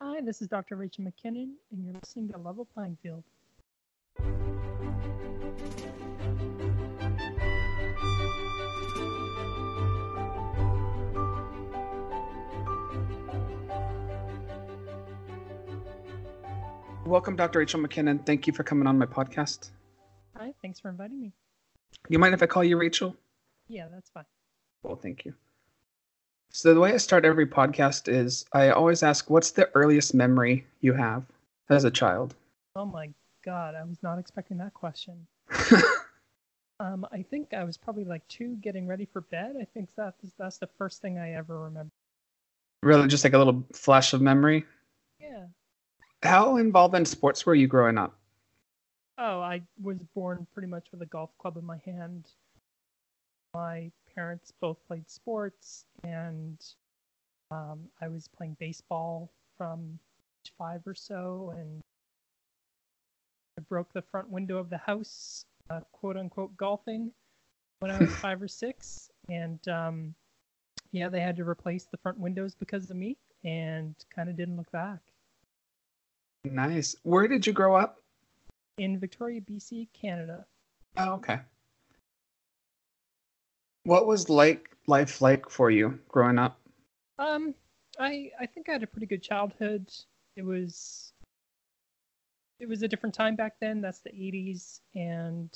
Hi, this is Dr. Rachel McKinnon, and you're listening to Level Playing Field. Welcome, Dr. Rachel McKinnon. Thank you for coming on my podcast. Hi, thanks for inviting me. You mind if I call you Rachel? Yeah, that's fine. Well, thank you. So, the way I start every podcast is I always ask, What's the earliest memory you have as a child? Oh my god, I was not expecting that question. um, I think I was probably like two, getting ready for bed. I think that that's the first thing I ever remember. Really, just like a little flash of memory? Yeah. How involved in sports were you growing up? Oh, I was born pretty much with a golf club in my hand. My parents both played sports, and um, I was playing baseball from five or so, and I broke the front window of the house, uh, quote unquote, golfing when I was five or six, and um, yeah, they had to replace the front windows because of me, and kind of didn't look back. Nice. Where did you grow up? In Victoria, BC, Canada. Oh, okay. What was like life like for you growing up? Um, I I think I had a pretty good childhood. It was it was a different time back then. That's the 80s, and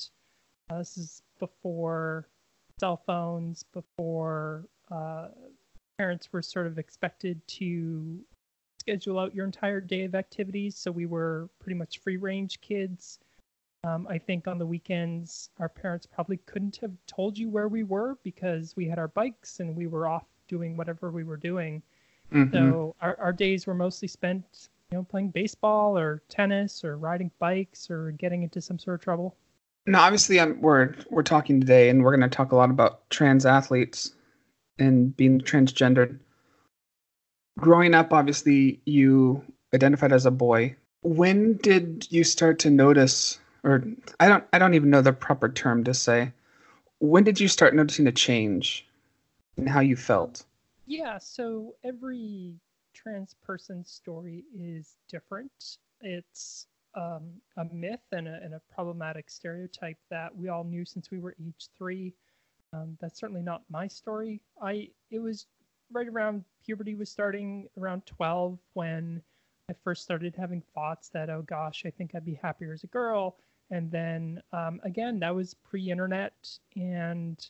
uh, this is before cell phones, before uh, parents were sort of expected to schedule out your entire day of activities. So we were pretty much free range kids. Um, I think on the weekends, our parents probably couldn't have told you where we were because we had our bikes and we were off doing whatever we were doing. Mm-hmm. So our, our days were mostly spent, you know, playing baseball or tennis or riding bikes or getting into some sort of trouble. Now, obviously, I'm, we're we're talking today, and we're going to talk a lot about trans athletes and being transgendered. Growing up, obviously, you identified as a boy. When did you start to notice or I don't I don't even know the proper term to say. When did you start noticing a change in how you felt? Yeah, so every trans person's story is different. It's um, a myth and a, and a, problematic stereotype that we all knew since we were age three. Um, that's certainly not my story. I it was right around puberty was starting around 12 when I first started having thoughts that oh gosh I think I'd be happier as a girl and then um, again, that was pre internet, and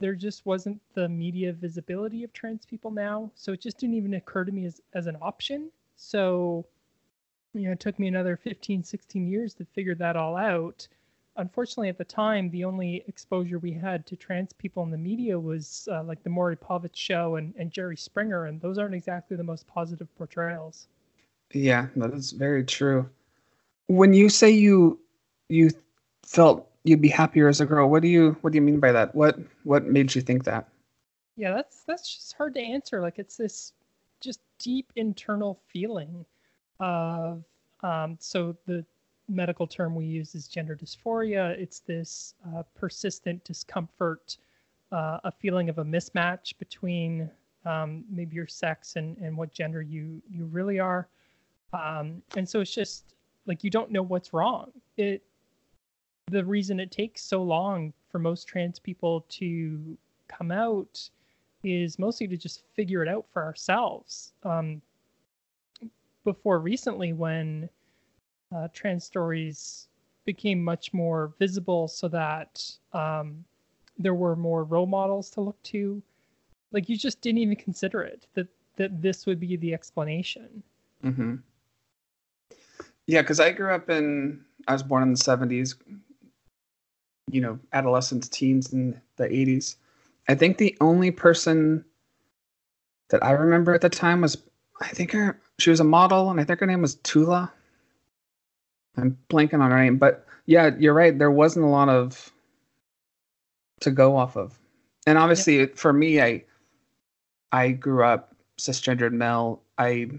there just wasn't the media visibility of trans people now. So it just didn't even occur to me as, as an option. So, you know, it took me another 15, 16 years to figure that all out. Unfortunately, at the time, the only exposure we had to trans people in the media was uh, like the Maury Povich show and, and Jerry Springer, and those aren't exactly the most positive portrayals. Yeah, that is very true. When you say you you felt you'd be happier as a girl. What do you what do you mean by that? What what made you think that? Yeah, that's that's just hard to answer. Like it's this just deep internal feeling of um, so the medical term we use is gender dysphoria. It's this uh, persistent discomfort, uh, a feeling of a mismatch between um, maybe your sex and, and what gender you you really are. Um, and so it's just like you don't know what's wrong. It the reason it takes so long for most trans people to come out is mostly to just figure it out for ourselves. Um, before recently, when uh, trans stories became much more visible, so that um, there were more role models to look to, like you just didn't even consider it that that this would be the explanation. Mm-hmm. Yeah, because I grew up in I was born in the '70s, you know adolescents teens in the 80s i think the only person that i remember at the time was i think her she was a model and i think her name was tula. I'm blanking on her name but yeah you're right there wasn't a lot of to go off of. And obviously for me i i grew up cisgendered male. I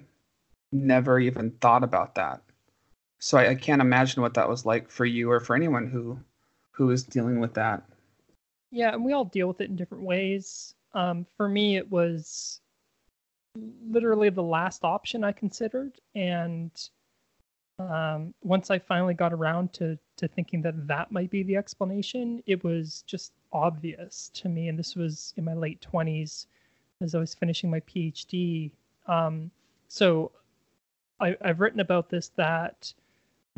never even thought about that so I, I can't imagine what that was like for you or for anyone who who is dealing with that. Yeah, and we all deal with it in different ways. Um, for me, it was literally the last option I considered. And um, once I finally got around to to thinking that that might be the explanation, it was just obvious to me. And this was in my late twenties, as I was finishing my PhD. Um, so I, I've written about this that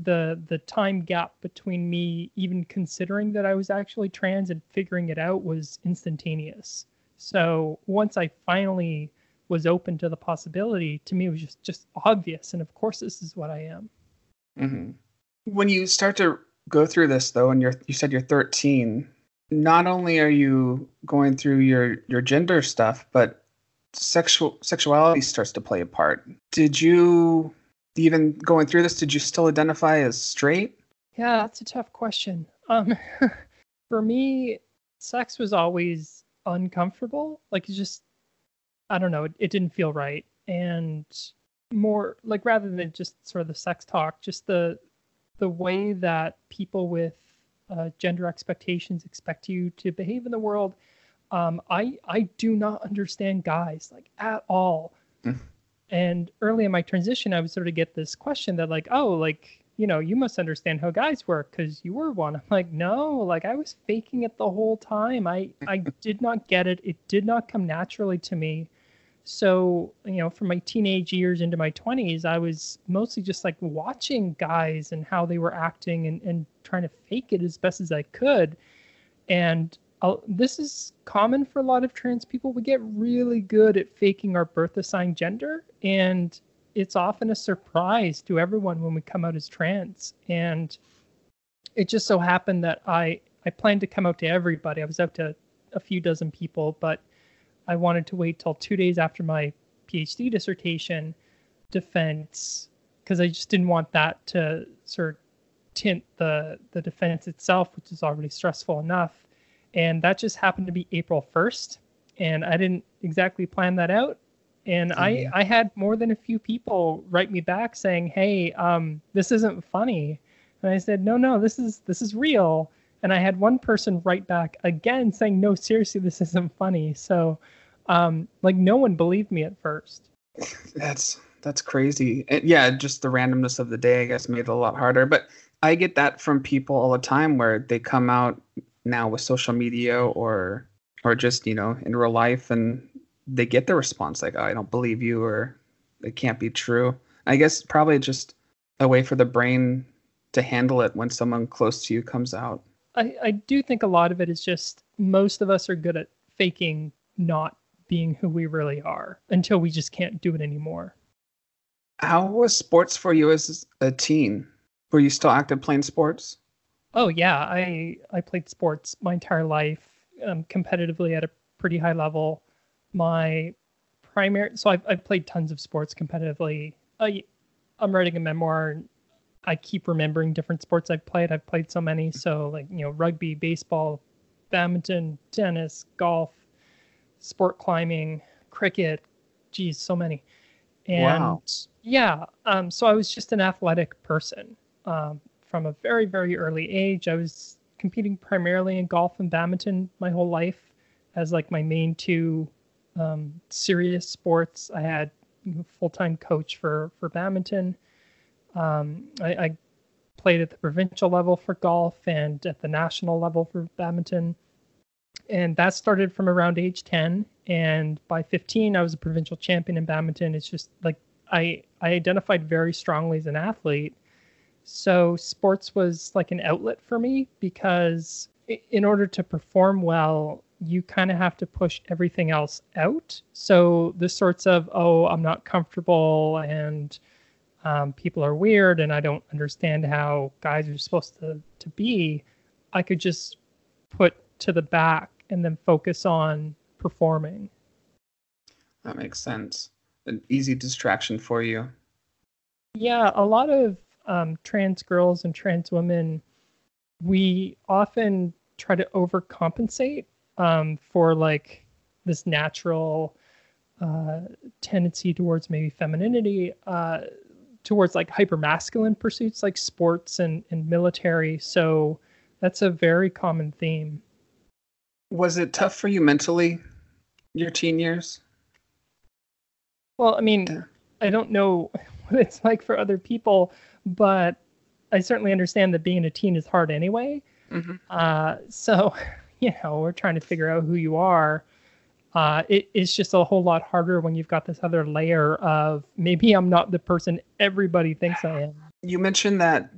the the time gap between me even considering that I was actually trans and figuring it out was instantaneous. So once I finally was open to the possibility, to me it was just just obvious, and of course this is what I am. Mm-hmm. When you start to go through this though, and you're you said you're 13, not only are you going through your your gender stuff, but sexual sexuality starts to play a part. Did you even going through this? Did you still identify as straight? Yeah, that's a tough question. Um, for me, sex was always uncomfortable. Like it just, I don't know, it, it didn't feel right, and more like rather than just sort of the sex talk, just the the way that people with uh, gender expectations expect you to behave in the world. Um, I I do not understand guys like at all. And early in my transition, I would sort of get this question that like, oh, like you know, you must understand how guys work because you were one. I'm like, no, like I was faking it the whole time. I I did not get it. It did not come naturally to me. So, you know, from my teenage years into my 20s, I was mostly just like watching guys and how they were acting and, and trying to fake it as best as I could. And This is common for a lot of trans people. We get really good at faking our birth assigned gender. And it's often a surprise to everyone when we come out as trans. And it just so happened that I, I planned to come out to everybody. I was out to a few dozen people, but I wanted to wait till two days after my PhD dissertation defense because I just didn't want that to sort of tint the the defense itself, which is already stressful enough. And that just happened to be April 1st, and I didn't exactly plan that out. And I I had more than a few people write me back saying, "Hey, um, this isn't funny," and I said, "No, no, this is this is real." And I had one person write back again saying, "No, seriously, this isn't funny." So um, like no one believed me at first. That's that's crazy. And yeah, just the randomness of the day, I guess, made it a lot harder. But I get that from people all the time where they come out now with social media or or just you know in real life and they get the response like oh, I don't believe you or it can't be true. I guess probably just a way for the brain to handle it when someone close to you comes out. I, I do think a lot of it is just most of us are good at faking not being who we really are until we just can't do it anymore. How was sports for you as a teen? Were you still active playing sports? Oh yeah, I I played sports my entire life, um, competitively at a pretty high level. My primary, so I've I've played tons of sports competitively. I I'm writing a memoir. I keep remembering different sports I've played. I've played so many, so like you know, rugby, baseball, badminton, tennis, golf, sport climbing, cricket, geez, so many. And wow. yeah, um, so I was just an athletic person um, from a very, very early age. I was competing primarily in golf and badminton my whole life as like my main two um, serious sports. I had full-time coach for for badminton. Um, I, I played at the provincial level for golf and at the national level for badminton and that started from around age 10 and by 15 i was a provincial champion in badminton it's just like i i identified very strongly as an athlete so sports was like an outlet for me because in order to perform well you kind of have to push everything else out so the sorts of oh i'm not comfortable and um, people are weird and i don't understand how guys are supposed to to be i could just put to the back and then focus on performing. That makes sense. An easy distraction for you. Yeah, a lot of um, trans girls and trans women, we often try to overcompensate um, for like this natural uh, tendency towards maybe femininity, uh, towards like hyper masculine pursuits like sports and, and military. So that's a very common theme. Was it tough for you mentally, your teen years? Well, I mean, I don't know what it's like for other people, but I certainly understand that being a teen is hard anyway. Mm-hmm. Uh, so, you know, we're trying to figure out who you are. Uh, it, it's just a whole lot harder when you've got this other layer of maybe I'm not the person everybody thinks I am. You mentioned that,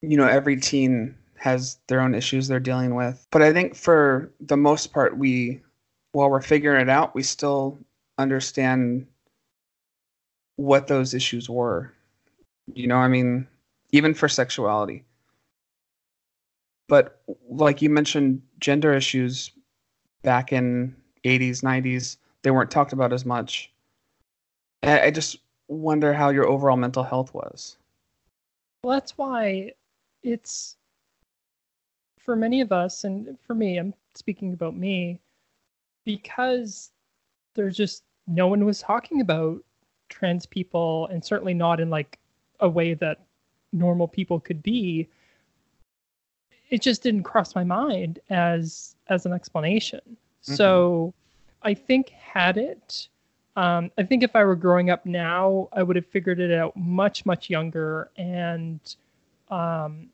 you know, every teen has their own issues they're dealing with. But I think for the most part, we, while we're figuring it out, we still understand what those issues were. You know, I mean, even for sexuality. But like you mentioned, gender issues back in 80s, 90s, they weren't talked about as much. I just wonder how your overall mental health was. Well, that's why it's for many of us, and for me, I'm speaking about me, because there's just no one was talking about trans people, and certainly not in like a way that normal people could be. It just didn't cross my mind as as an explanation. Mm-hmm. So, I think had it, um, I think if I were growing up now, I would have figured it out much much younger, and um,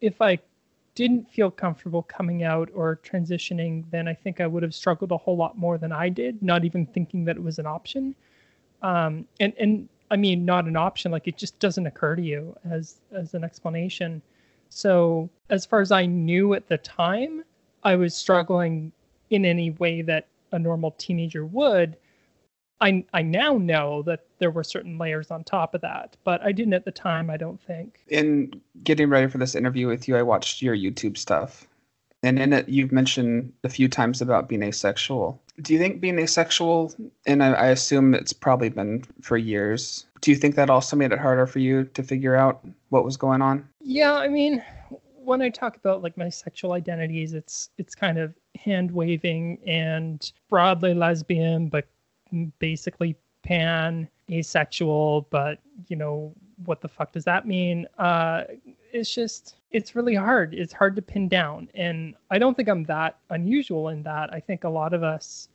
if I didn't feel comfortable coming out or transitioning, then I think I would have struggled a whole lot more than I did, not even thinking that it was an option. Um, and and I mean, not an option, like it just doesn't occur to you as as an explanation. So as far as I knew at the time, I was struggling in any way that a normal teenager would. I I now know that there were certain layers on top of that, but I didn't at the time. I don't think. In getting ready for this interview with you, I watched your YouTube stuff, and in it you've mentioned a few times about being asexual. Do you think being asexual, and I, I assume it's probably been for years, do you think that also made it harder for you to figure out what was going on? Yeah, I mean, when I talk about like my sexual identities, it's it's kind of hand waving and broadly lesbian, but basically pan asexual but you know what the fuck does that mean uh it's just it's really hard. It's hard to pin down. And i don't think i'm that unusual in that. I think a lot of us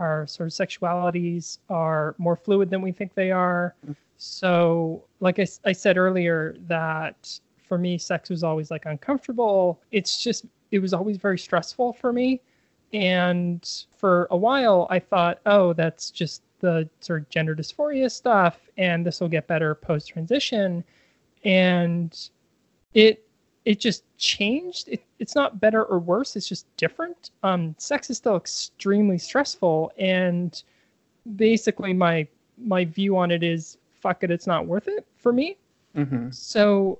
our sort of sexualities are more fluid than we think they are. So like I, I said earlier that for me sex was always like uncomfortable. It's just it was always very stressful for me. And for a while, I thought, oh, that's just the sort of gender dysphoria stuff, and this will get better post transition. And it it just changed. It, it's not better or worse. It's just different. Um, sex is still extremely stressful, and basically my my view on it is fuck it, it's not worth it for me. Mm-hmm. So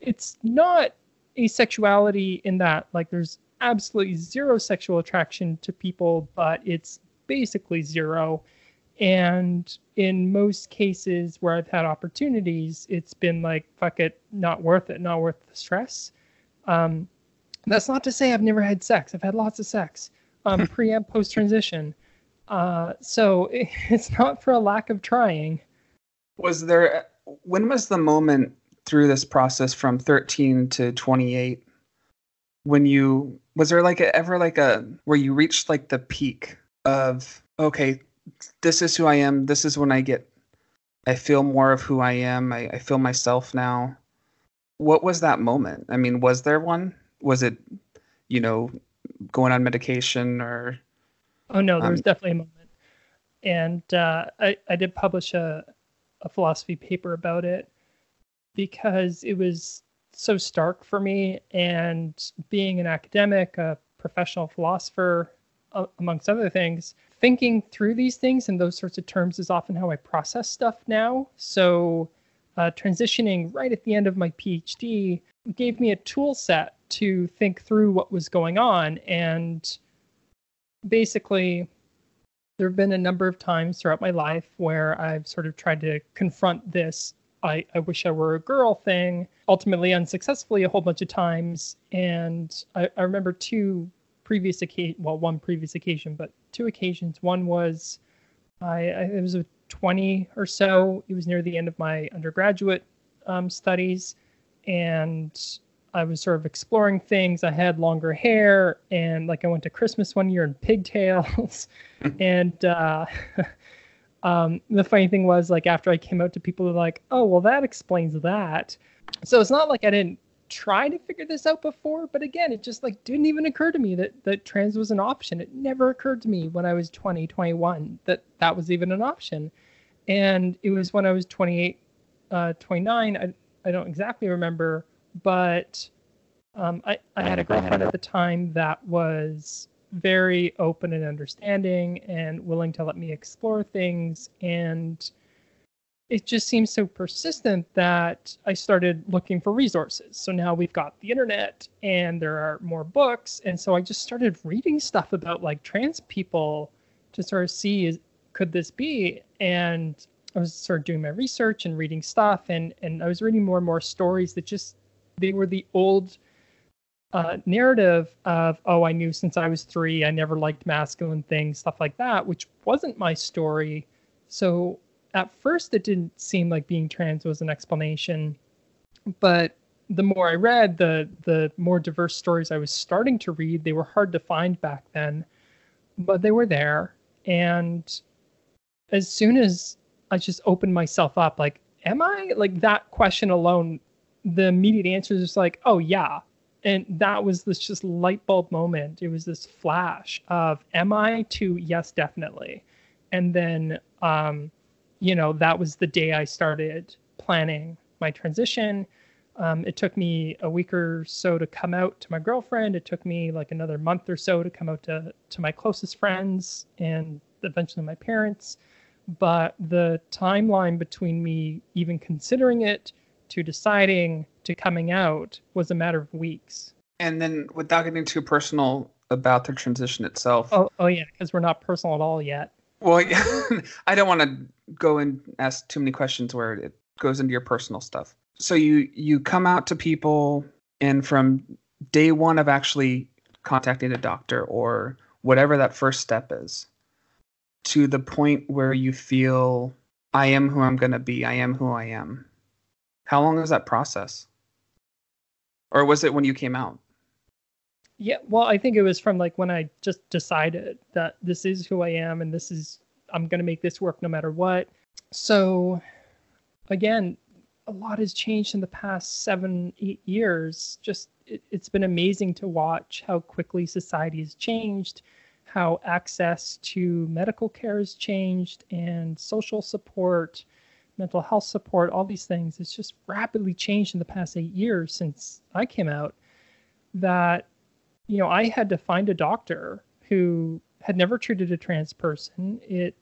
it's not asexuality in that like there's absolutely zero sexual attraction to people, but it's basically zero. And in most cases where I've had opportunities, it's been like, fuck it, not worth it, not worth the stress. Um, that's not to say I've never had sex. I've had lots of sex, um, pre and post transition. Uh, so it, it's not for a lack of trying. Was there, when was the moment through this process from 13 to 28 when you was there like a, ever like a where you reached like the peak of okay this is who i am. This is when i get i feel more of who i am. I, I feel myself now. What was that moment? I mean was there one? Was it you know going on medication or oh no there was um, definitely a moment. And uh, I, I did publish a, a philosophy paper about it because it was so stark for me. And being an academic, a professional philosopher, uh, amongst other things, thinking through these things and those sorts of terms is often how I process stuff now. So, uh, transitioning right at the end of my PhD gave me a tool set to think through what was going on. And basically, there have been a number of times throughout my life where I've sort of tried to confront this I, I wish I were a girl thing, ultimately unsuccessfully a whole bunch of times. And I, I remember two previous occasion, well, one previous occasion, but two occasions. One was I, I it was a 20 or so. It was near the end of my undergraduate um, studies, and I was sort of exploring things. I had longer hair, and like I went to Christmas one year in pigtails, and uh, Um, the funny thing was, like, after I came out to people, like, "Oh, well, that explains that." So it's not like I didn't try to figure this out before, but again, it just like didn't even occur to me that that trans was an option. It never occurred to me when I was 20, 21 that that was even an option. And it was when I was 28, uh, 29. I, I don't exactly remember, but um, I, I had a girlfriend at the time that was very open and understanding and willing to let me explore things. And it just seems so persistent that I started looking for resources. So now we've got the internet and there are more books. And so I just started reading stuff about like trans people to sort of see is, could this be? And I was sort of doing my research and reading stuff and and I was reading more and more stories that just they were the old uh, narrative of oh I knew since I was three I never liked masculine things stuff like that which wasn't my story so at first it didn't seem like being trans was an explanation but the more I read the the more diverse stories I was starting to read they were hard to find back then but they were there. And as soon as I just opened myself up like am I like that question alone the immediate answer is just like oh yeah. And that was this just light bulb moment. It was this flash of am i to yes definitely. And then um you know that was the day i started planning my transition um, it took me a week or so to come out to my girlfriend it took me like another month or so to come out to to my closest friends and eventually my parents but the timeline between me even considering it to deciding to coming out was a matter of weeks. And then, without getting too personal about the transition itself. Oh, oh yeah, because we're not personal at all yet. Well, yeah, I don't want to go and ask too many questions where it goes into your personal stuff. So you you come out to people, and from day one of actually contacting a doctor or whatever that first step is, to the point where you feel I am who I'm going to be. I am who I am. How long was that process? Or was it when you came out? Yeah, well, I think it was from like when I just decided that this is who I am and this is I'm going to make this work no matter what. So again, a lot has changed in the past 7 8 years. Just it, it's been amazing to watch how quickly society has changed, how access to medical care has changed and social support mental health support, all these things. It's just rapidly changed in the past eight years since I came out. That, you know, I had to find a doctor who had never treated a trans person. It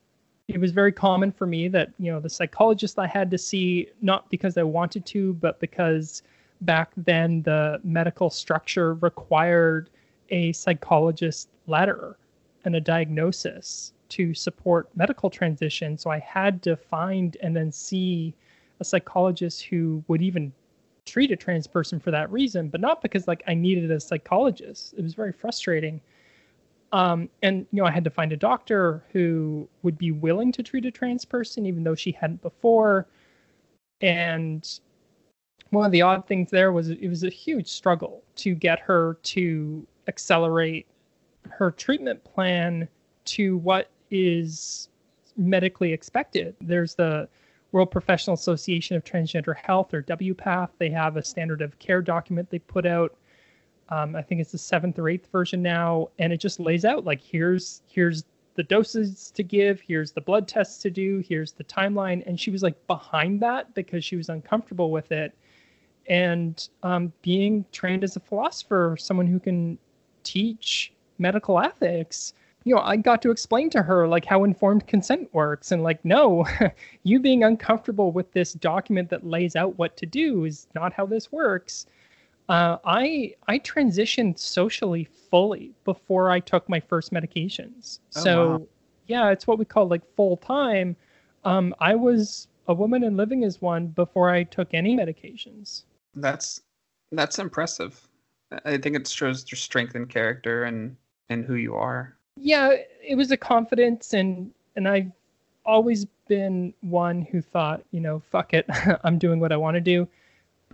it was very common for me that you know the psychologist I had to see not because I wanted to, but because back then the medical structure required a psychologist letter and a diagnosis to support medical transition. So I had to find and then see a psychologist who would even treat a trans person for that reason, but not because like I needed a psychologist. It was very frustrating. Um, and you know, I had to find a doctor who would be willing to treat a trans person, even though she hadn't before. And one of the odd things there was it was a huge struggle to get her to accelerate her treatment plan to what is medically expected. There's the World Professional Association of Transgender Health, or WPATH. They have a standard of care document they put out. Um, I think it's the seventh or eighth version now, and it just lays out like here's here's the doses to give, here's the blood tests to do, here's the timeline. And she was like behind that because she was uncomfortable with it. And um, being trained as a philosopher, someone who can teach medical ethics, you know, I got to explain to her like how informed consent works and like, no, you being uncomfortable with this document that lays out what to do is not how this works. Uh, I I transitioned socially fully before I took my first medications. Oh, so wow. yeah, it's what we call like full time. Um, I was a woman and living as one before I took any medications. That's that's impressive. I think it shows your strength and character and and who you are yeah, it was a confidence and and I've always been one who thought, you know, fuck it, I'm doing what I want to do.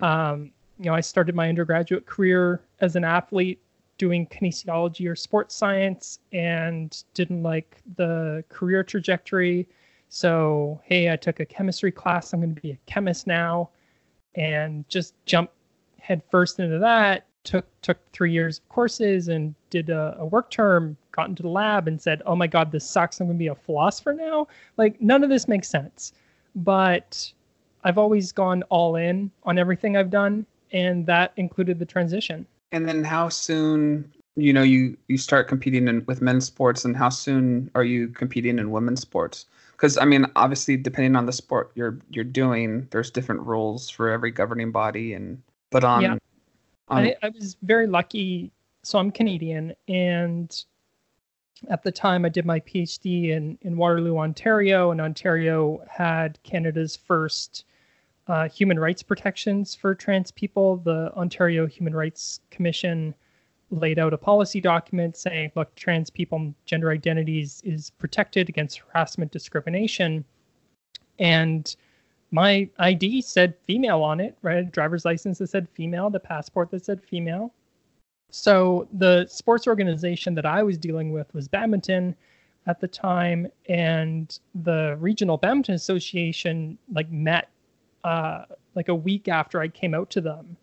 Um, you know, I started my undergraduate career as an athlete doing kinesiology or sports science and didn't like the career trajectory. So, hey, I took a chemistry class. I'm going to be a chemist now, and just jump headfirst into that. Took took three years of courses and did a, a work term. Got into the lab and said, "Oh my God, this sucks. I'm going to be a philosopher now." Like none of this makes sense. But I've always gone all in on everything I've done, and that included the transition. And then how soon you know you you start competing in, with men's sports and how soon are you competing in women's sports because i mean obviously depending on the sport you're you're doing there's different rules for every governing body and but on, yeah. on I, I was very lucky so i'm canadian and at the time i did my phd in in waterloo ontario and ontario had canada's first uh, human rights protections for trans people the ontario human rights commission laid out a policy document saying, look, trans people, gender identities is protected against harassment, discrimination. And my ID said female on it, right? Driver's license that said female, the passport that said female. So the sports organization that I was dealing with was badminton at the time, and the regional badminton association like met uh, like a week after I came out to them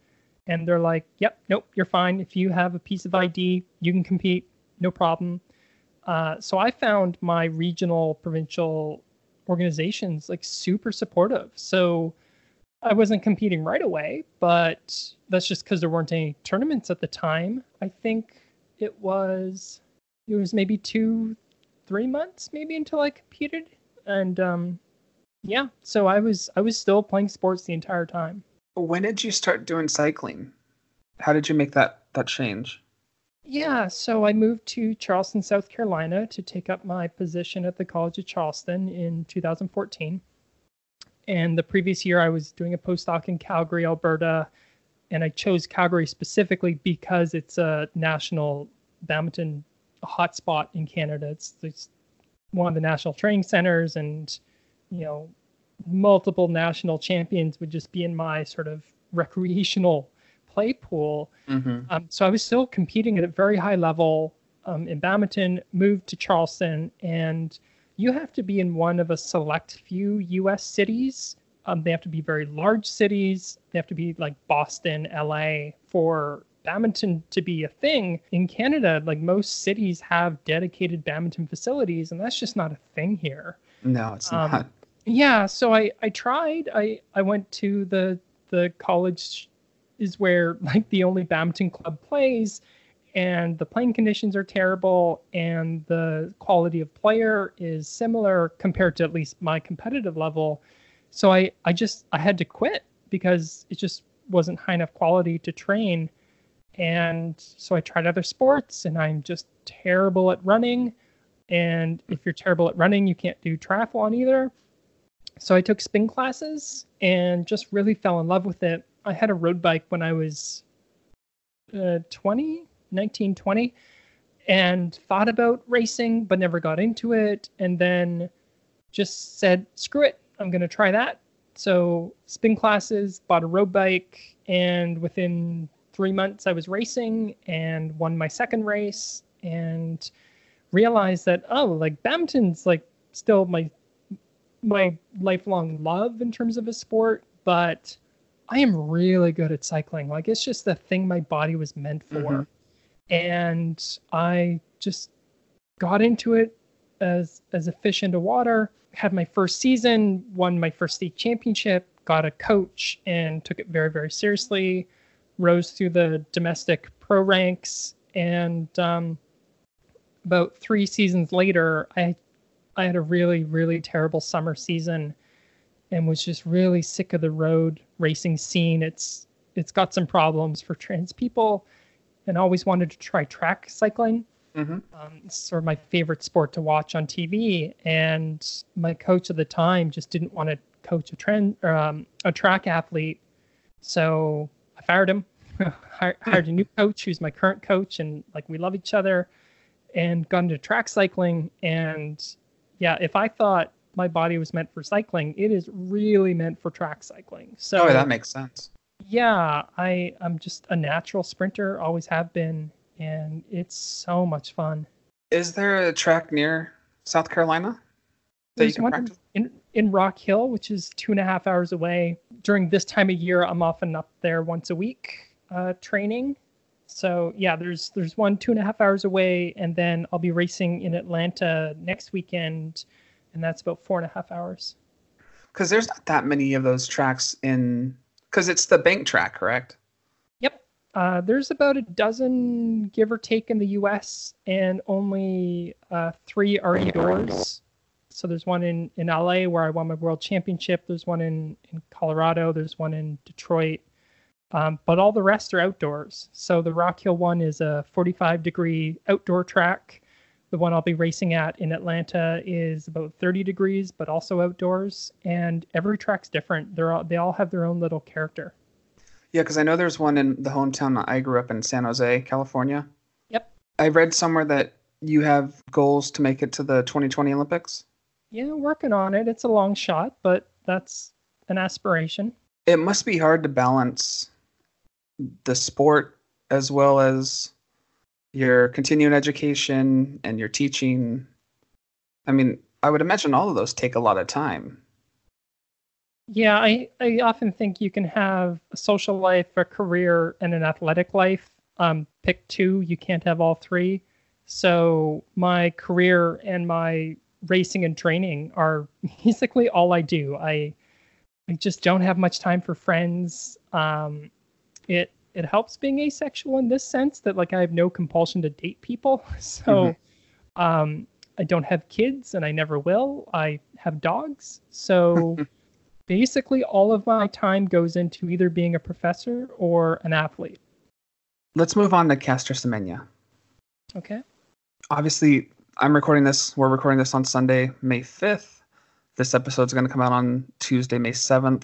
and they're like, "Yep, nope, you're fine. If you have a piece of ID, you can compete, no problem." Uh, so I found my regional, provincial organizations like super supportive. So I wasn't competing right away, but that's just because there weren't any tournaments at the time. I think it was it was maybe two, three months maybe until I competed, and um, yeah, so I was I was still playing sports the entire time. When did you start doing cycling? How did you make that that change? Yeah, so I moved to Charleston, South Carolina to take up my position at the College of Charleston in 2014. And the previous year I was doing a postdoc in Calgary, Alberta, and I chose Calgary specifically because it's a national badminton hotspot in Canada. It's, it's one of the national training centers and you know multiple national champions would just be in my sort of recreational play pool. Mm-hmm. Um, so I was still competing at a very high level um, in badminton, moved to Charleston, and you have to be in one of a select few US cities. Um, they have to be very large cities. They have to be like Boston, LA for badminton to be a thing. In Canada, like most cities have dedicated badminton facilities, and that's just not a thing here. No, it's um, not yeah so i i tried. I i went to the the college is where like the only badminton club plays and the playing conditions are terrible and the quality of player is similar compared to at least my competitive level. So i i just i had to quit because it just wasn't high enough quality to train. And so i tried other sports and i'm just terrible at running. And if you're terrible at running you can't do triathlon either so I took spin classes and just really fell in love with it. I had a road bike when I was uh, 20, 19, 20, and thought about racing, but never got into it. And then just said, screw it, I'm going to try that. So, spin classes, bought a road bike, and within three months, I was racing and won my second race and realized that, oh, like badminton's like still my my lifelong love in terms of a sport, but I am really good at cycling. Like it's just the thing my body was meant for. Mm-hmm. And I just got into it as as a fish into water. Had my first season, won my first state championship, got a coach and took it very, very seriously. Rose through the domestic pro ranks and um, about three seasons later, I I had a really, really terrible summer season and was just really sick of the road racing scene. It's it's got some problems for trans people and always wanted to try track cycling. Mm-hmm. Um, it's sort of my favorite sport to watch on TV. And my coach at the time just didn't want to coach a trend um, a track athlete, so I fired him. hired a new coach who's my current coach, and like we love each other, and got into track cycling. And yeah, if I thought my body was meant for cycling, it is really meant for track cycling. So oh, that makes sense. Yeah, I I'm just a natural sprinter, always have been, and it's so much fun. Is there a track near South Carolina? There's one in, in, in Rock Hill, which is two and a half hours away. During this time of year, I'm often up there once a week uh, training. So yeah, there's there's one two and a half hours away, and then I'll be racing in Atlanta next weekend, and that's about four and a half hours. Because there's not that many of those tracks in, because it's the bank track, correct? Yep. Uh, there's about a dozen, give or take, in the U.S., and only uh, three are indoors. So there's one in, in LA where I won my world championship. There's one in, in Colorado. There's one in Detroit. Um, but all the rest are outdoors. So the Rock Hill one is a 45 degree outdoor track. The one I'll be racing at in Atlanta is about 30 degrees, but also outdoors. And every track's different. They're all, they all have their own little character. Yeah, because I know there's one in the hometown I grew up in, San Jose, California. Yep. I read somewhere that you have goals to make it to the 2020 Olympics. Yeah, working on it. It's a long shot, but that's an aspiration. It must be hard to balance the sport as well as your continuing education and your teaching. I mean, I would imagine all of those take a lot of time. Yeah, I, I often think you can have a social life, a career, and an athletic life. Um, pick two, you can't have all three. So my career and my racing and training are basically all I do. I I just don't have much time for friends. Um, it it helps being asexual in this sense that like I have no compulsion to date people. So mm-hmm. um, I don't have kids and I never will. I have dogs. So basically all of my time goes into either being a professor or an athlete. Let's move on to Caster Semenya. Okay. Obviously, I'm recording this. We're recording this on Sunday, May 5th. This episode's going to come out on Tuesday, May 7th.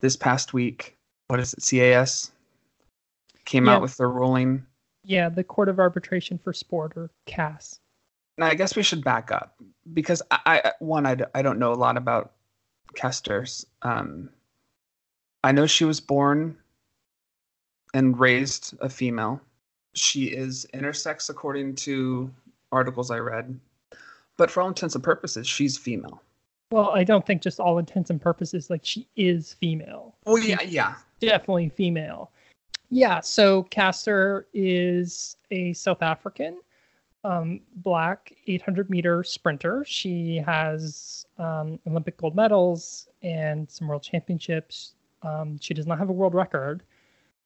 This past week, what is it? CAS came yeah. out with their ruling. Yeah, the Court of Arbitration for Sport, or CAS. Now, I guess we should back up because I, I one, I, I don't know a lot about Caster's. Um, I know she was born and raised a female. She is intersex according to articles I read. But for all intents and purposes, she's female. Well, I don't think just all intents and purposes, like she is female. Well, yeah, yeah. Definitely female. Yeah, so Caster is a South African um, black 800 meter sprinter. She has um, Olympic gold medals and some world championships. Um, she does not have a world record.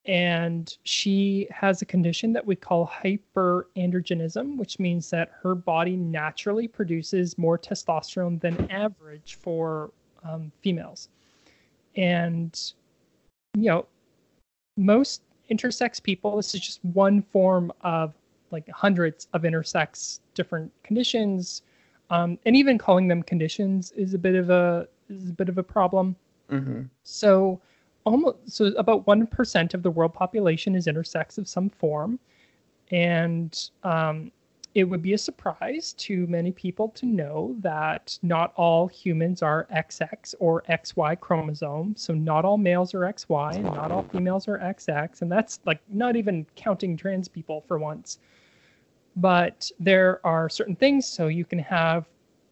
And she has a condition that we call hyperandrogenism, which means that her body naturally produces more testosterone than average for um, females. And, you know, most intersex people, this is just one form of like hundreds of intersex different conditions. Um, and even calling them conditions is a bit of a is a bit of a problem. Mm-hmm. So almost so about one percent of the world population is intersex of some form, and um, it would be a surprise to many people to know that not all humans are XX or XY chromosomes. So not all males are XY and not all females are XX, and that's like not even counting trans people for once. But there are certain things. So you can have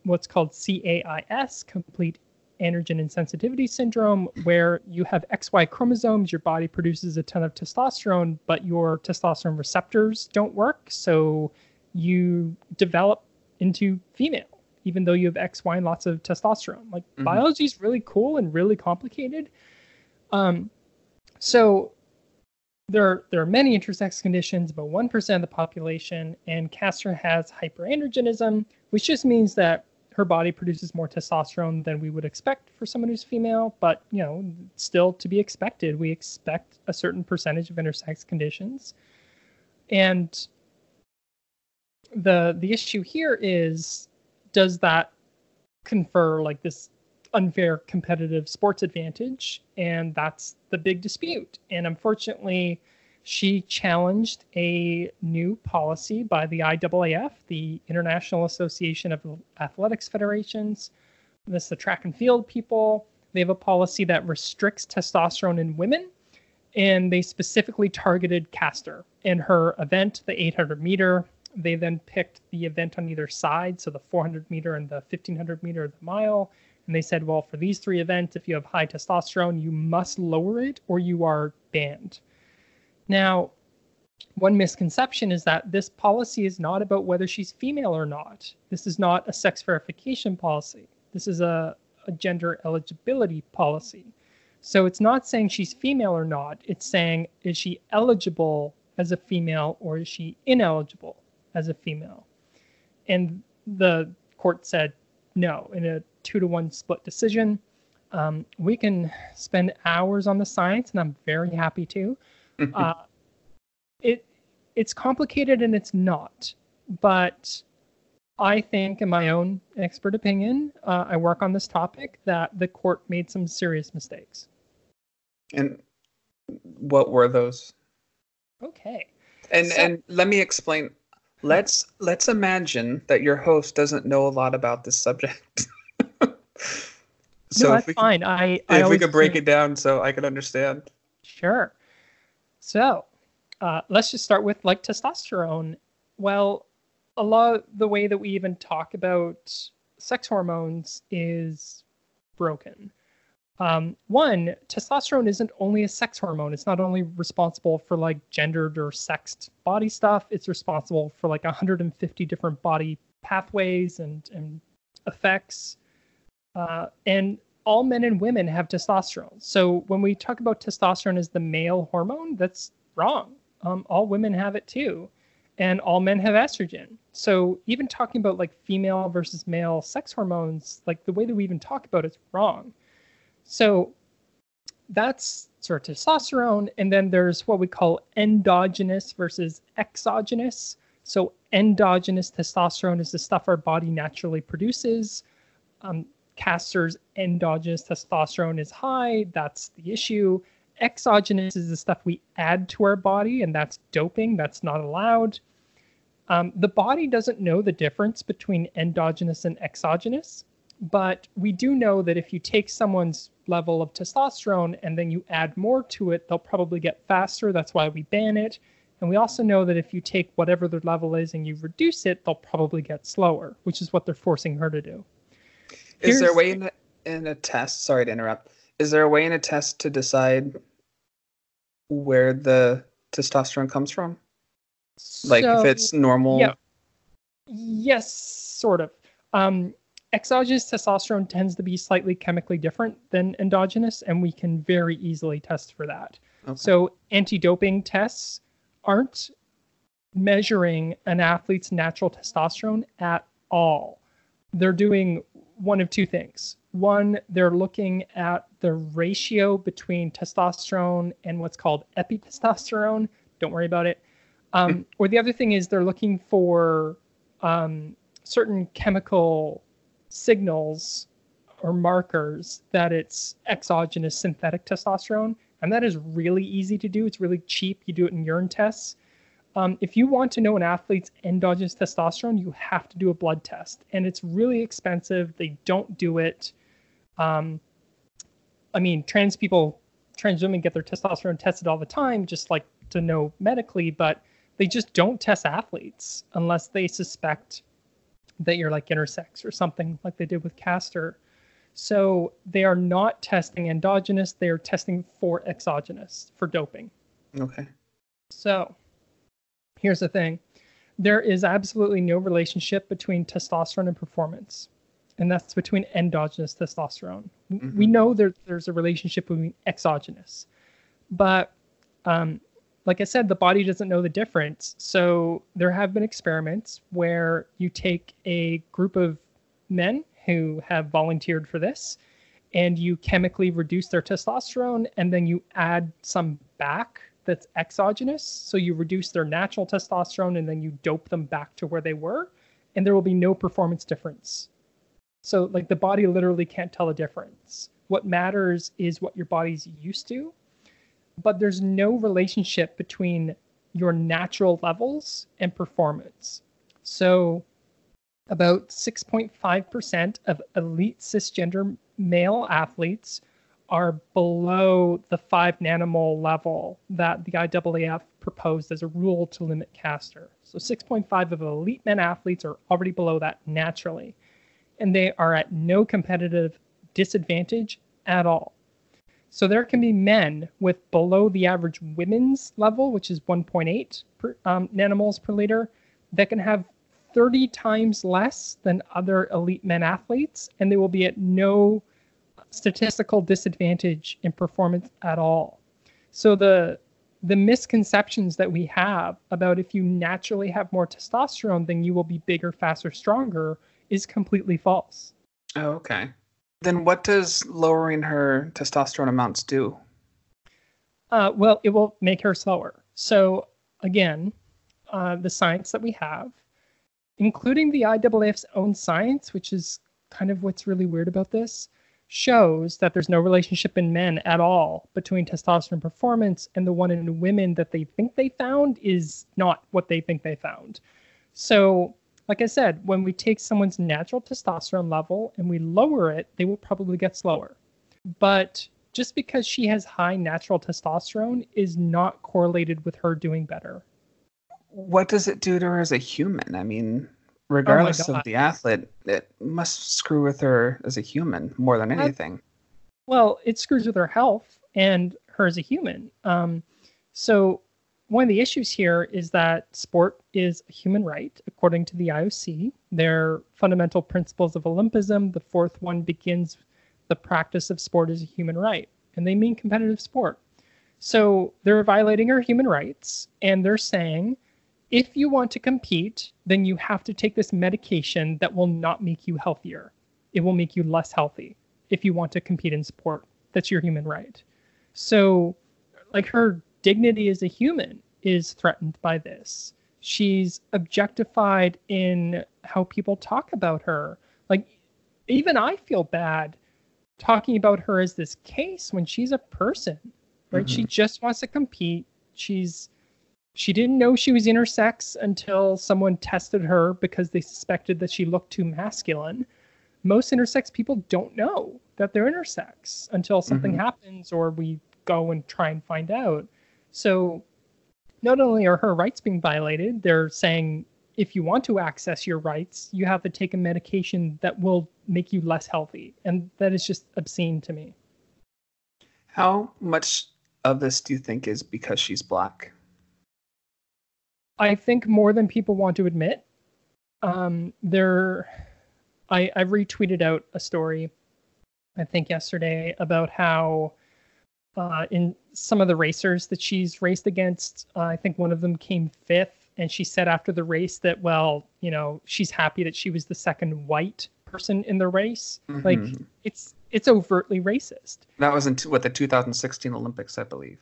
what's called CAIS, complete androgen insensitivity syndrome, where you have XY chromosomes, your body produces a ton of testosterone, but your testosterone receptors don't work. So you develop into female, even though you have XY and lots of testosterone. Like mm-hmm. biology is really cool and really complicated. Um, so there are, there are many intersex conditions, about 1% of the population, and Caster has hyperandrogenism, which just means that her body produces more testosterone than we would expect for someone who's female, but you know, still to be expected. We expect a certain percentage of intersex conditions. And the the issue here is does that confer like this unfair competitive sports advantage? And that's the big dispute. And unfortunately, she challenged a new policy by the IAAF, the International Association of Athletics Federations. This is the track and field people. They have a policy that restricts testosterone in women, and they specifically targeted Caster in her event, the 800 meter. They then picked the event on either side, so the 400 meter and the 1500 meter, the mile. And they said, well, for these three events, if you have high testosterone, you must lower it or you are banned. Now, one misconception is that this policy is not about whether she's female or not. This is not a sex verification policy. This is a, a gender eligibility policy. So it's not saying she's female or not. It's saying, is she eligible as a female or is she ineligible as a female? And the court said no in a two to one split decision. Um, we can spend hours on the science, and I'm very happy to. Uh, it it's complicated and it's not, but I think, in my own expert opinion, uh, I work on this topic that the court made some serious mistakes. And what were those? Okay. And So- and let me explain. Let's let's imagine that your host doesn't know a lot about this subject. so no, if that's we fine. I, I if we could break it down so I can understand. Sure. So uh, let's just start with like testosterone. Well, a lot of the way that we even talk about sex hormones is broken. Um, one, testosterone isn't only a sex hormone. It's not only responsible for like gendered or sexed body stuff. It's responsible for like 150 different body pathways and and effects. Uh, and all men and women have testosterone. So when we talk about testosterone as the male hormone, that's wrong. Um, all women have it too, and all men have estrogen. So even talking about like female versus male sex hormones, like the way that we even talk about it's wrong. So that's sort of testosterone, and then there's what we call endogenous versus exogenous. So endogenous testosterone is the stuff our body naturally produces. Um, Caster's endogenous testosterone is high. That's the issue. Exogenous is the stuff we add to our body, and that's doping. That's not allowed. Um, the body doesn't know the difference between endogenous and exogenous, but we do know that if you take someone's level of testosterone and then you add more to it, they'll probably get faster. That's why we ban it. And we also know that if you take whatever their level is and you reduce it, they'll probably get slower, which is what they're forcing her to do. Is there a way in a, in a test? Sorry to interrupt. Is there a way in a test to decide where the testosterone comes from? Like if it's normal. yeah. Yes, sort of. Um, exogenous testosterone tends to be slightly chemically different than endogenous, and we can very easily test for that. Okay. So, anti doping tests aren't measuring an athlete's natural testosterone at all. They're doing one of two things. One, they're looking at the ratio between testosterone and what's called epitestosterone. Don't worry about it. Um, or the other thing is they're looking for um, certain chemical signals or markers that it's exogenous synthetic testosterone. And that is really easy to do. It's really cheap. You do it in urine tests. Um, if you want to know an athlete's endogenous testosterone, you have to do a blood test. And it's really expensive. They don't do it. Um, I mean, trans people, trans women get their testosterone tested all the time, just like to know medically, but they just don't test athletes unless they suspect that you're like intersex or something like they did with Caster. So they are not testing endogenous, they are testing for exogenous for doping. Okay. So here's the thing there is absolutely no relationship between testosterone and performance, and that's between endogenous testosterone. W- We know there, there's a relationship between exogenous, but um, like I said, the body doesn't know the difference. So there have been experiments where you take a group of men who have volunteered for this and you chemically reduce their testosterone and then you add some back that's exogenous. So you reduce their natural testosterone and then you dope them back to where they were, and there will be no performance difference. So, like, the body literally can't tell a difference. What matters is what your body's used to, but there's no relationship between your natural levels and performance. So, about 6.5% of elite cisgender male athletes are below the 5 nanomole level that the IAAF proposed as a rule to limit Caster. So 6.5 of elite men athletes are already below that naturally. And they are at no competitive disadvantage at all. So there can be men with below the average women's level, which is 1.8 per, um, nanomoles per liter, that can have 30 times less than other elite men athletes, and they will be at no statistical disadvantage in performance at all. So the the misconceptions that we have about if you naturally have more testosterone, then you will be bigger, faster, stronger is completely false. Oh, okay. Then what does lowering her testosterone amounts do? Uh, well, it will make her slower. So again, uh, the science that we have, including the IAAF's own science, which is kind of what's really weird about this, shows that there's no relationship in men at all between testosterone performance and the one in women that they think they found is not what they think they found. So, like I said, when we take someone's natural testosterone level and we lower it, they will probably get slower. But just because she has high natural testosterone is not correlated with her doing better. What does it do to her as a human? I mean, regardless oh of the athlete, it must screw with her as a human more than anything. well, it screws with her health and her as a human. Um, so one of the issues here is that sport is a human right, according to the IOC. Their fundamental principles of Olympism, the fourth one begins the practice of sport as a human right, and they mean competitive sport. So they're violating our human rights, and they're saying if you want to compete, then you have to take this medication that will not make you healthier. It will make you less healthy if you want to compete in sport. That's your human right. So, like, her dignity as a human is threatened by this. She's objectified in how people talk about her. Like, even I feel bad talking about her as this case when she's a person, right? Mm-hmm. She just wants to compete. She's she didn't know she was intersex until someone tested her because they suspected that she looked too masculine. Most intersex people don't know that they're intersex until something mm-hmm. happens or we go and try and find out. So, not only are her rights being violated, they're saying if you want to access your rights, you have to take a medication that will make you less healthy. And that is just obscene to me. How much of this do you think is because she's black? I think more than people want to admit. Um, there, I I retweeted out a story, I think yesterday about how uh, in some of the racers that she's raced against, uh, I think one of them came fifth, and she said after the race that well, you know, she's happy that she was the second white person in the race. Mm-hmm. Like it's it's overtly racist. That was in t- what the 2016 Olympics, I believe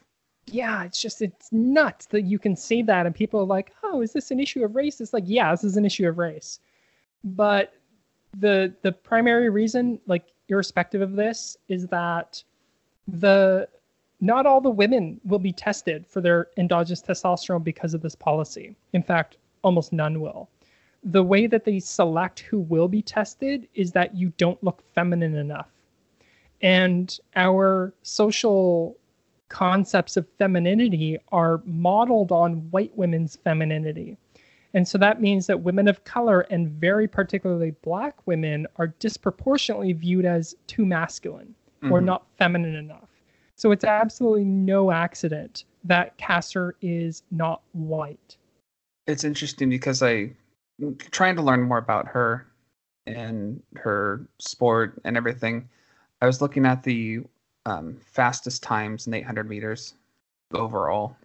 yeah, it's just it's nuts that you can say that and people are like, "Oh, is this an issue of race?" It's like, "Yeah, this is an issue of race." But the the primary reason, like irrespective of this, is that the not all the women will be tested for their endogenous testosterone because of this policy. In fact, almost none will. The way that they select who will be tested is that you don't look feminine enough. And our social concepts of femininity are modeled on white women's femininity. And so that means that women of color and very particularly black women are disproportionately viewed as too masculine mm-hmm. or not feminine enough. So it's absolutely no accident that Caster is not white. It's interesting because I trying to learn more about her and her sport and everything. I was looking at the um, fastest times in 800 meters overall.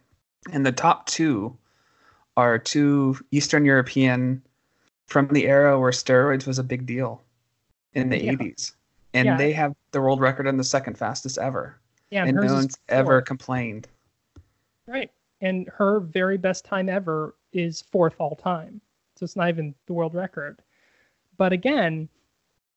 And the top two are two Eastern European from the era where steroids was a big deal in the yeah. 80s. And yeah. they have the world record and the second fastest ever. Yeah, and, and no one's ever complained. Right. And her very best time ever is fourth all time. So it's not even the world record. But again,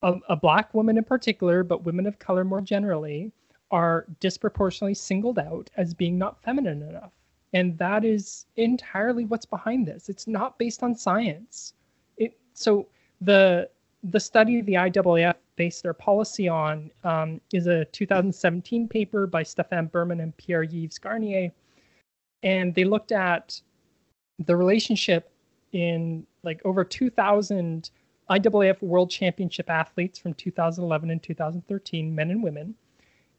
a, a black woman in particular, but women of color more generally, are disproportionately singled out as being not feminine enough. And that is entirely what's behind this. It's not based on science. It so the the study the IAAF based their policy on um, is a 2017 paper by Stefan Bermon and Pierre Yves Garnier. And they looked at the relationship in like over 2,000 IAAF World Championship athletes from 2011 and 2013, men and women.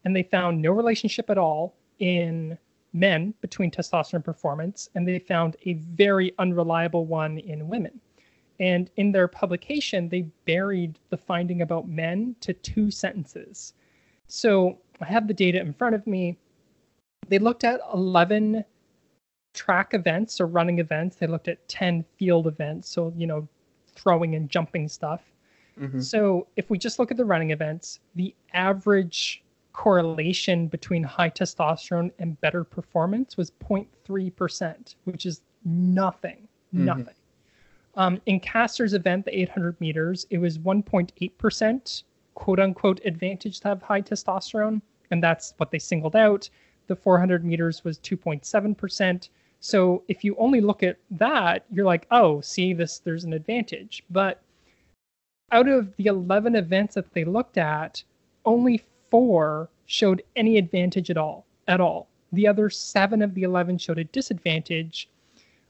And they found no relationship at all in men between testosterone performance, and they found a very unreliable one in women. And in their publication, they buried the finding about men to two sentences. So I have the data in front of me. They looked at 11 track events or running events. They looked at 10 field events. So, you know, throwing and jumping stuff. Mm-hmm. So if we just look at the running events, the average correlation between high testosterone and better performance was 0.3%, which is nothing, mm-hmm. nothing. Um, in Caster's event, the 800 meters, it was 1.8% quote unquote advantage to have high testosterone, and that's what they singled out. The 400 meters was 2.7%. So if you only look at that, you're like, oh, see, this there's an advantage. But out of the 11 events that they looked at, only four showed any advantage at all. At all. The other seven of the 11 showed a disadvantage.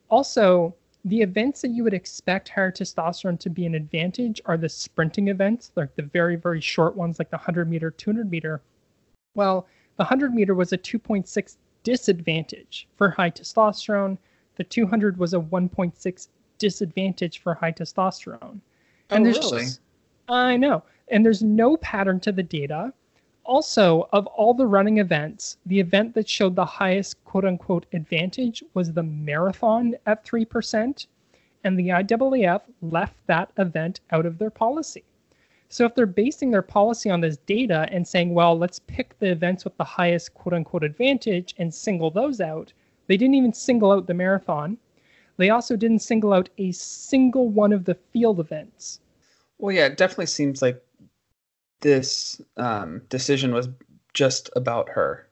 Also, the events that you would expect higher testosterone to be an advantage are the sprinting events, like the very, very short ones, like the 100 meter, 200 meter. Well, the 100 meter was a 2.6 disadvantage for high testosterone. The 200 was a 1.6 disadvantage for high testosterone. Oh, and there's really? Just, I know. And there's no pattern to the data also, of all the running events, the event that showed the highest quote unquote advantage was the marathon at 3%, and the IAAF left that event out of their policy. So if they're basing their policy on this data and saying, well, let's pick the events with the highest quote unquote advantage and single those out, they didn't even single out the marathon. They also didn't single out a single one of the field events. Well, yeah, it definitely seems like this um, decision was just about her.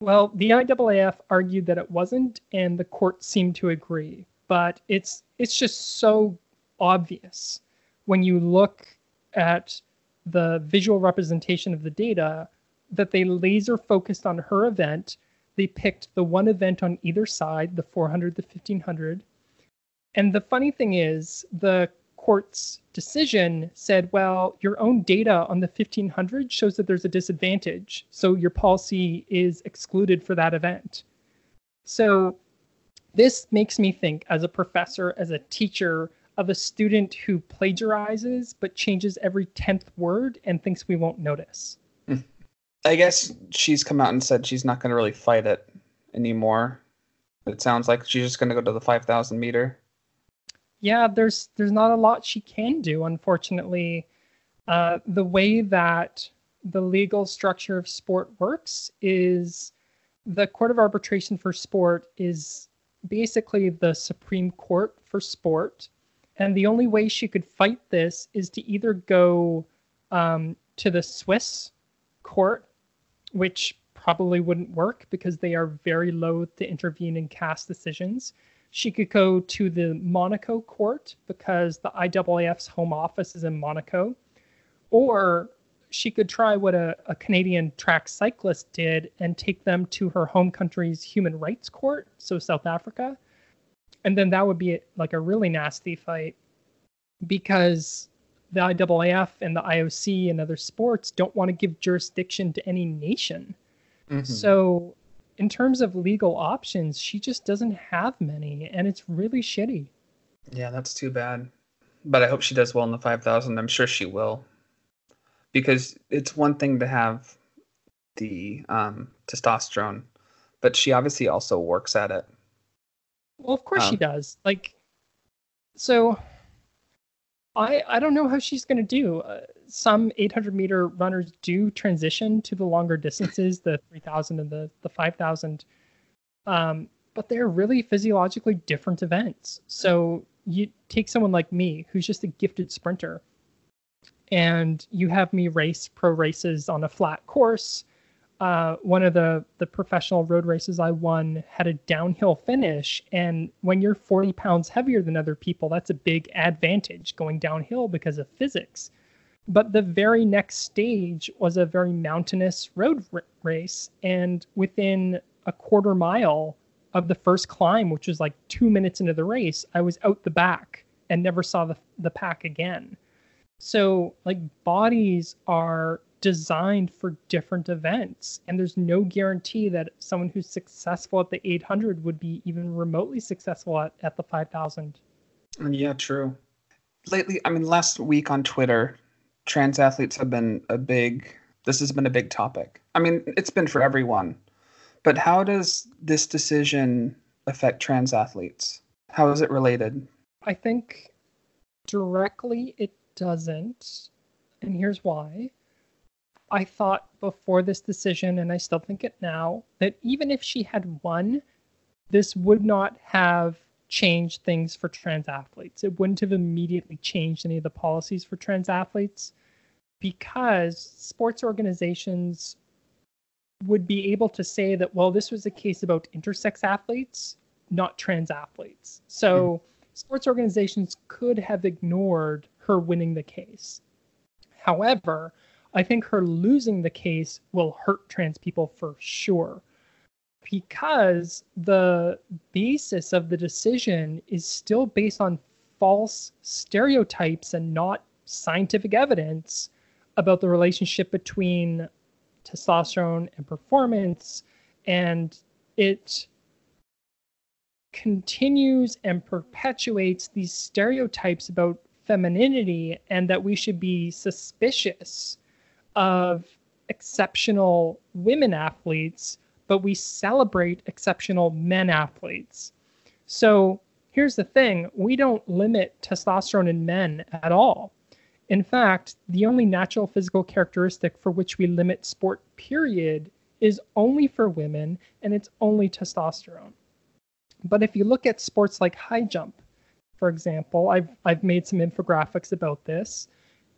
Well, the IAAF argued that it wasn't, and the court seemed to agree. But it's it's just so obvious when you look at the visual representation of the data that they laser focused on her event. They picked the one event on either side, the 400, the 1500. And the funny thing is, the court's decision said, well, your own data on the 1500 shows that there's a disadvantage. So your policy is excluded for that event. So this makes me think, as a professor, as a teacher, of a student who plagiarizes but changes every 10th word and thinks we won't notice. Hmm. I guess she's come out and said she's not going to really fight it anymore. It sounds like she's just going to go to the 5,000 meter yeah, there's there's not a lot she can do, unfortunately. Uh, the way that the legal structure of sport works is the Court of Arbitration for Sport is basically the Supreme Court for sport. And the only way she could fight this is to either go um, to the Swiss court, which probably wouldn't work because they are very loath to intervene in CAS decisions. She could go to the Monaco court because the IAAF's home office is in Monaco. Or she could try what a, a Canadian track cyclist did and take them to her home country's human rights court, so South Africa. And then that would be like a really nasty fight because the IAAF and the IOC and other sports don't want to give jurisdiction to any nation. Mm-hmm. So in terms of legal options, she just doesn't have many, and it's really shitty. Yeah, that's too bad. But I hope she does well in the 5,000. I'm sure she will. Because it's one thing to have the um, testosterone, but she obviously also works at it. Well, of course um, she does. Like, so I I don't know how she's going to do. Uh, some 800 meter runners do transition to the longer distances, the 3000 and the the 5000. Um, but they're really physiologically different events. So you take someone like me, who's just a gifted sprinter, and you have me race pro races on a flat course. Uh, one of the the professional road races I won had a downhill finish, and when you're 40 pounds heavier than other people, that's a big advantage going downhill because of physics. But the very next stage was a very mountainous road r- race, and within a quarter mile of the first climb, which was like two minutes into the race, I was out the back and never saw the the pack again. So like bodies are designed for different events. And there's no guarantee that someone who's successful at the 800 would be even remotely successful at, at the 5000 yeah true. Lately i mean last week on twitter trans athletes have been a big this has been a big topic. I mean it's been for everyone. But how does this decision affect trans athletes? How is it related? I think directly it doesn't. And here's why I thought before this decision, and I still think it now, that even if she had won, this would not have changed things for trans athletes. It wouldn't have immediately changed any of the policies for trans athletes because sports organizations would be able to say that, well, this was a case about intersex athletes, not trans athletes. So mm sports organizations could have ignored her winning the case. However, I think her losing the case will hurt trans people for sure. Because the basis of the decision is still based on false stereotypes and not scientific evidence about the relationship between testosterone and performance and it continues and perpetuates these stereotypes about femininity and that we should be suspicious of exceptional women athletes, but we celebrate exceptional men athletes. So here's the thing we don't limit testosterone in men at all. In fact, the only natural physical characteristic for which we limit sport, period, is only for women, and it's only testosterone. But if you look at sports like high jump, for example, I've, I've made some infographics about this.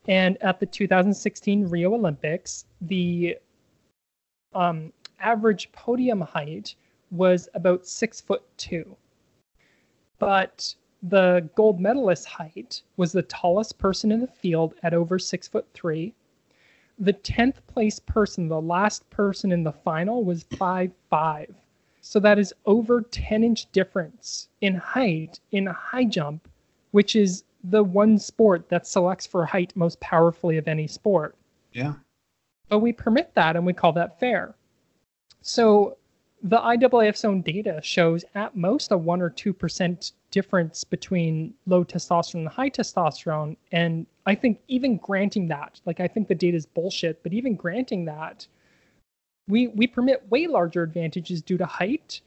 And at the 2016 Rio Olympics, the um, average podium height was about six foot two. But the gold medalist height was the tallest person in the field at over six foot three. The 10th place person, the last person in the final, was five five. So that is over 10 inch difference in height in high jump, which is the one sport that selects for height most powerfully of any sport. Yeah. But we permit that and we call that fair. So the IAAF's own data shows at most a 1 or 2% difference between low testosterone and high testosterone. And I think even granting that, like I think the data is bullshit, but even granting that, we, we permit way larger advantages due to height.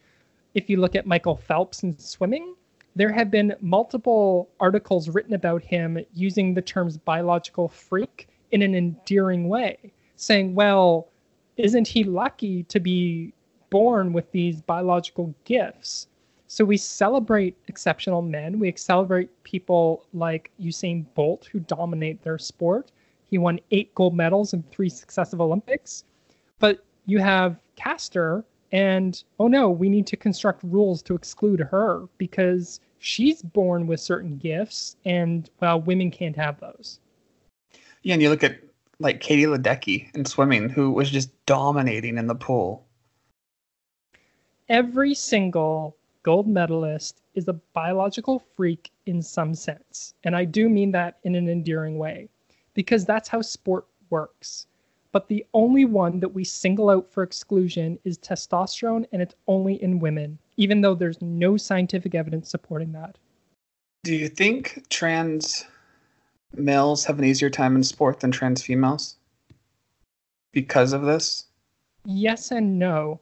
If you look at Michael Phelps in swimming, there have been multiple articles written about him using the terms biological freak in an endearing way, saying, well, isn't he lucky to be born with these biological gifts? So we celebrate exceptional men. We celebrate people like Usain Bolt, who dominate their sport. He won eight gold medals in three successive Olympics. But you have Caster, and oh no, we need to construct rules to exclude her because she's born with certain gifts, and well, women can't have those. Yeah, and you look at like Katie Ledecky in swimming, who was just dominating in the pool. Every single gold medalist is a biological freak in some sense. And I do mean that in an endearing way, because that's how sport works. But the only one that we single out for exclusion is testosterone, and it's only in women even though there's no scientific evidence supporting that. Do you think trans males have an easier time in sport than trans females because of this? Yes and no.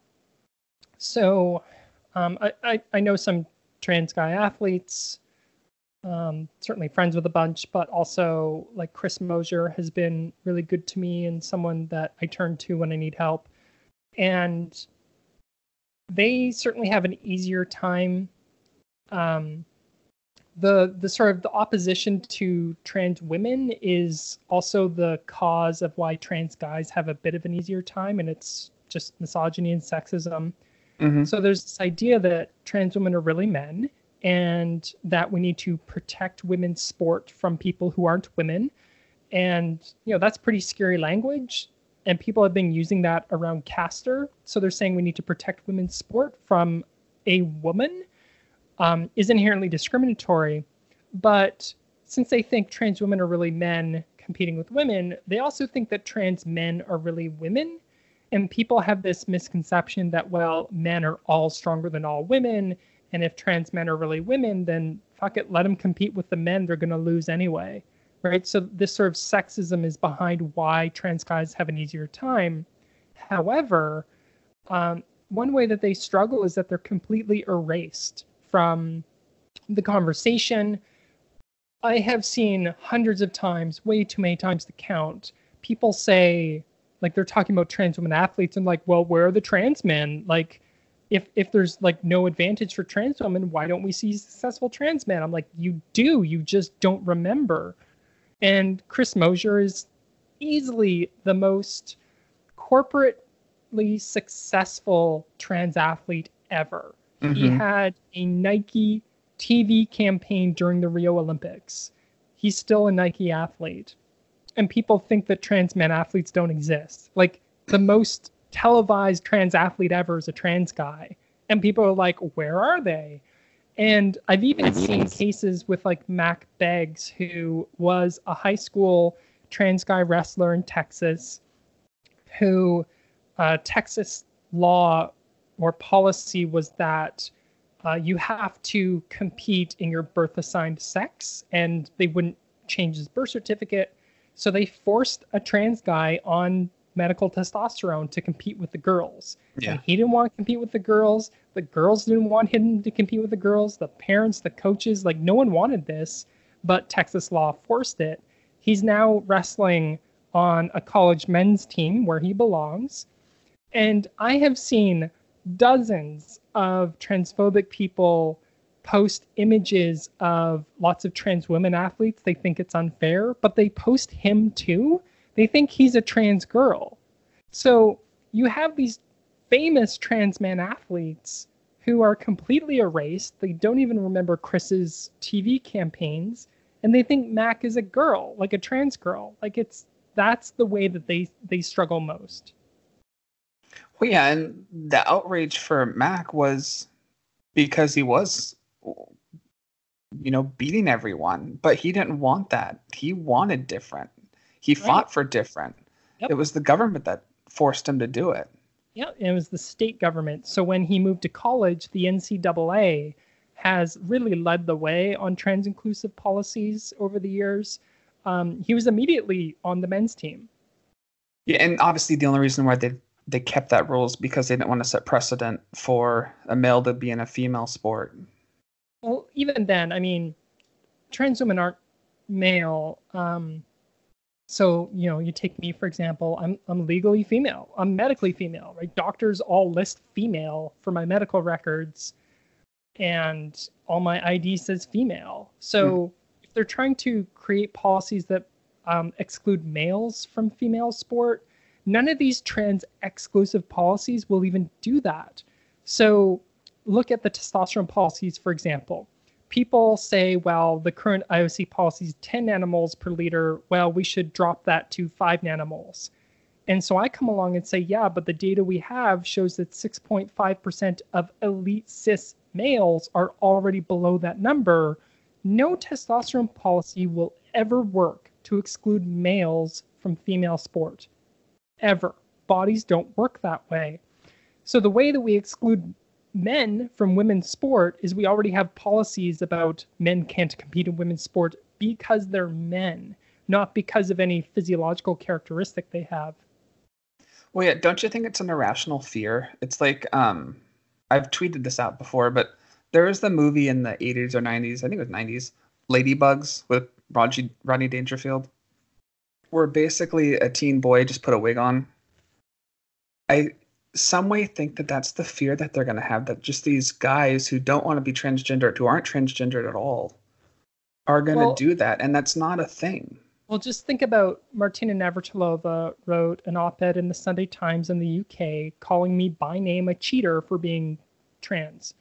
So, um, I, I, I, know some trans guy athletes, um, certainly friends with a bunch, but also like Chris Mosier has been really good to me and someone that I turn to when I need help. And they certainly have an easier time. Um, the the sort of the opposition to trans women is also the cause of why trans guys have a bit of an easier time, and it's just misogyny and sexism. Mm-hmm. So there's this idea that trans women are really men and that we need to protect women's sport from people who aren't women. And, you know, that's pretty scary language. And people have been using that around Caster. So they're saying we need to protect women's sport from a woman um, is inherently discriminatory. But since they think trans women are really men competing with women, they also think that trans men are really women. And people have this misconception that, well, men are all stronger than all women and if trans men are really women, then fuck it, let them compete with the men. They're going to lose anyway. Right. So this sort of sexism is behind why trans guys have an easier time. However, um, one way that they struggle is that they're completely erased from the conversation. I have seen hundreds of times, way too many times to count, people say, like, they're talking about trans women athletes and, like, well, where are the trans men? Like, if if there's like no advantage for trans women, why don't we see successful trans men? I'm like, you do, you just don't remember. And Chris Mosier is easily the most corporately successful trans athlete ever. Mm-hmm. He had a Nike TV campaign during the Rio Olympics. He's still a Nike athlete. And people think that trans men athletes don't exist. Like the most televised trans athlete ever is a trans guy. And people are like, where are they? And I've even seen cases with like Mack Beggs, who was a high school trans guy wrestler in Texas, who uh, Texas law or policy was that uh, you have to compete in your birth assigned sex, and they wouldn't change his birth certificate. So they forced a trans guy on medical testosterone to compete with the girls. Yeah. And he didn't want to compete with the girls. The girls didn't want him to compete with the girls. The parents, the coaches, like no one wanted this, but Texas law forced it. He's now wrestling on a college men's team where he belongs. And I have seen dozens of transphobic people post images of lots of trans women athletes. They think it's unfair, but they post him too they think he's a trans girl. So you have these famous trans man athletes who are completely erased. They don't even remember Chris's TV campaigns, and they think Mack is a girl, like a trans girl. Like it's that's the way that they they struggle most. Well, yeah, and the outrage for Mack was because he was, you know, beating everyone, but he didn't want that. He wanted different. He right. fought for different. Yep. It was the government that forced him to do it. Yeah, it was the state government. So when he moved to college, the NCAA has really led the way on trans inclusive policies over the years. Um, he was immediately on the men's team. Yeah, and obviously the only reason why they they kept that rule is because they didn't want to set precedent for a male to be in a female sport. Well, even then, I mean, trans women aren't male. Um, so, you know, you take me for example, I'm I'm legally female. I'm medically female, right? Doctors all list female for my medical records and all my ID says female. So, mm. if they're trying to create policies that um, exclude males from female sport, none of these trans exclusive policies will even do that. So, look at the testosterone policies, for example people say, well, the current IOC policy is 10 nanomoles per liter. Well, we should drop that to 5 nanomoles. And so I come along and say, yeah, but the data we have shows that 6.5% of elite cis males are already below that number. No testosterone policy will ever work to exclude males from female sport. Ever. Bodies don't work that way. So the way that we exclude men from women's sport is we already have policies about men can't compete in women's sport because they're men, not because of any physiological characteristic they have. Well, yeah, don't you think it's an irrational fear? It's like um, I've tweeted this out before, but there was the movie in the 80s or 90s, I think it was 90s, Ladybugs with Rodney, Dangerfield, where basically a teen boy just put a wig on. I some way think that that's the fear that they're going to have that just these guys who don't want to be transgender who aren't transgendered at all are going to well, do that and that's not a thing Well, just think about Martina Navratilova wrote an op-ed in the Sunday Times in the UK calling me by name a cheater for being trans.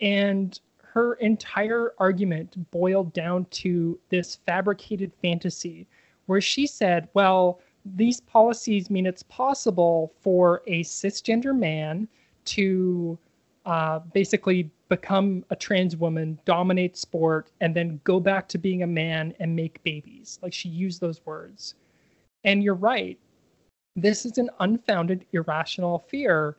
And her entire argument boiled down to this fabricated fantasy where she said, well, these policies mean it's possible for a cisgender man to uh, basically become a trans woman, dominate sport, and then go back to being a man and make babies. Like she used those words. And you're right. This is an unfounded, irrational fear.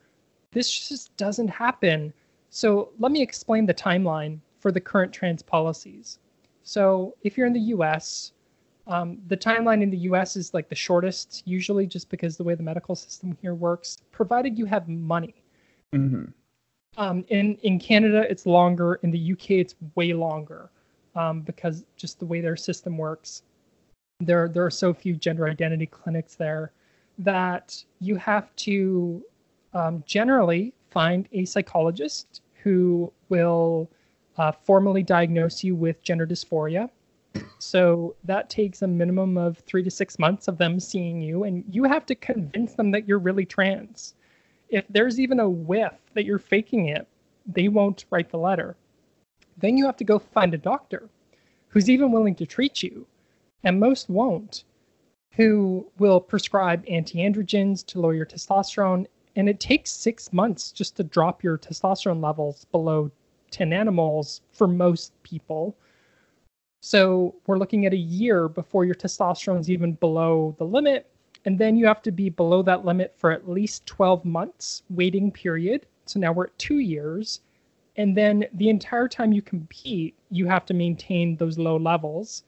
This just doesn't happen. So let me explain the timeline for the current trans policies. So if you're in the US, um, the timeline in the US is like the shortest, usually just because the way the medical system here works, provided you have money. Mm-hmm. Um, in in Canada, it's longer. In the UK, it's way longer um, because just the way their system works. There there are so few gender identity clinics there that you have to um, generally find a psychologist who will uh, formally diagnose you with gender dysphoria. So that takes a minimum of three to six months of them seeing you, and you have to convince them that you're really trans if there's even a whiff that you're faking it, they won't write the letter. Then you have to go find a doctor who's even willing to treat you, and most won't, who will prescribe antiandrogens to lower your testosterone. And it takes six months just to drop your testosterone levels below 10 nanomoles for most people. So we're looking at a year before your testosterone is even below the limit and then you have to be below that limit for at least 12 months waiting period. So now we're at two years. And then the entire time you compete, you have to maintain those low levels.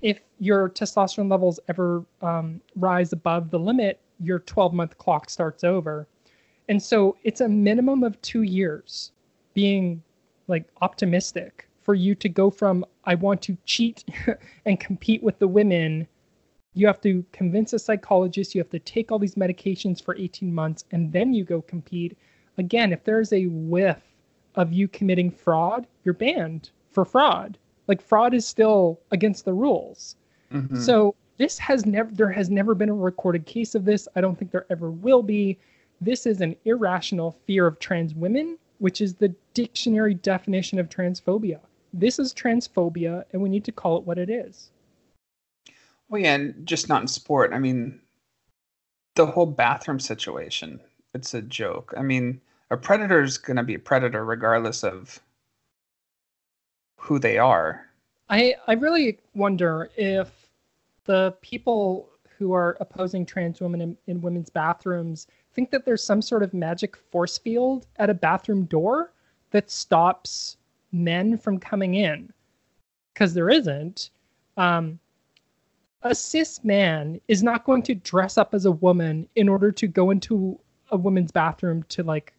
If your testosterone levels ever um, rise above the limit, your 12 month clock starts over. And so it's a minimum of two years being like optimistic for you to go from I want to cheat and compete with the women you have to convince a psychologist you have to take all these medications for 18 months and then you go compete. Again if there's a whiff of you committing fraud you're banned for fraud. Like fraud is still against the rules. Mm-hmm. so this has never there has never been a recorded case of this. I don't think there ever will be. This is an irrational fear of trans women which is the dictionary definition of transphobia this is transphobia and we need to call it what it is well, yeah, and just not in sport. I mean, the whole bathroom situation, it's a joke. I mean, a predator is going to be a predator regardless of who they are. I, I really wonder if the people who are opposing trans women in, in women's bathrooms think that there's some sort of magic force field at a bathroom door that stops men from coming in. Because there isn't. Um, a cis man is not going to dress up as a woman in order to go into a woman's bathroom to like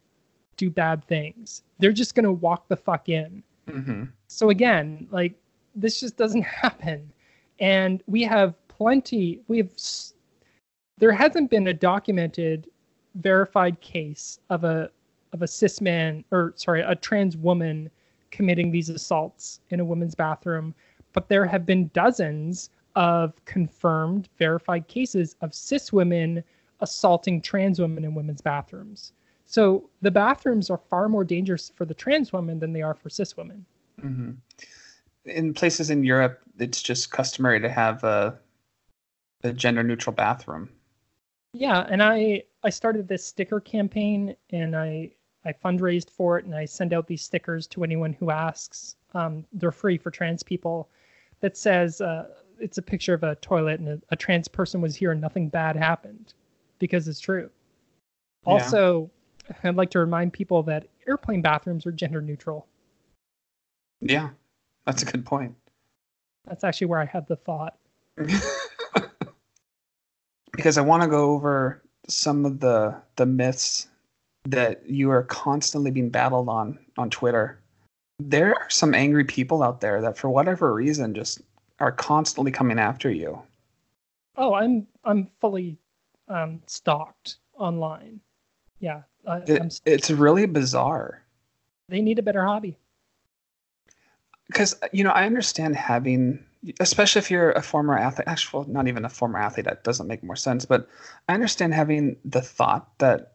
do bad things. They're just going to walk the fuck in. Mm-hmm. So again, like this just doesn't happen. And we have plenty, we have, there hasn't been a documented verified case of a, of a cis man or sorry, a trans woman committing these assaults in a woman's bathroom, but there have been dozens of confirmed, verified cases of cis women assaulting trans women in women's bathrooms. So the bathrooms are far more dangerous for the trans women than they are for cis women. Mm-hmm. In places in Europe, it's just customary to have a, a gender neutral bathroom. Yeah, and I I started this sticker campaign and I I fundraised for it and I send out these stickers to anyone who asks. Um, they're free for trans people. That says uh, it's a picture of a toilet and a, a, trans person was here and nothing bad happened because it's true. Yeah. Also, I'd like to remind people that airplane bathrooms are gender neutral. Yeah, that's a good point. That's actually where I had the thought. because I want to go over some of the the myths that you are constantly being battled on on Twitter. There are some angry people out there that for whatever reason just are constantly coming after you. Oh, I'm I'm fully um, stalked online. Yeah, I, it, it's really bizarre. They need a better hobby. because you know I understand having, especially if you're a former athlete. Actually, well, not even a former athlete. That doesn't make more sense. But I understand having the thought that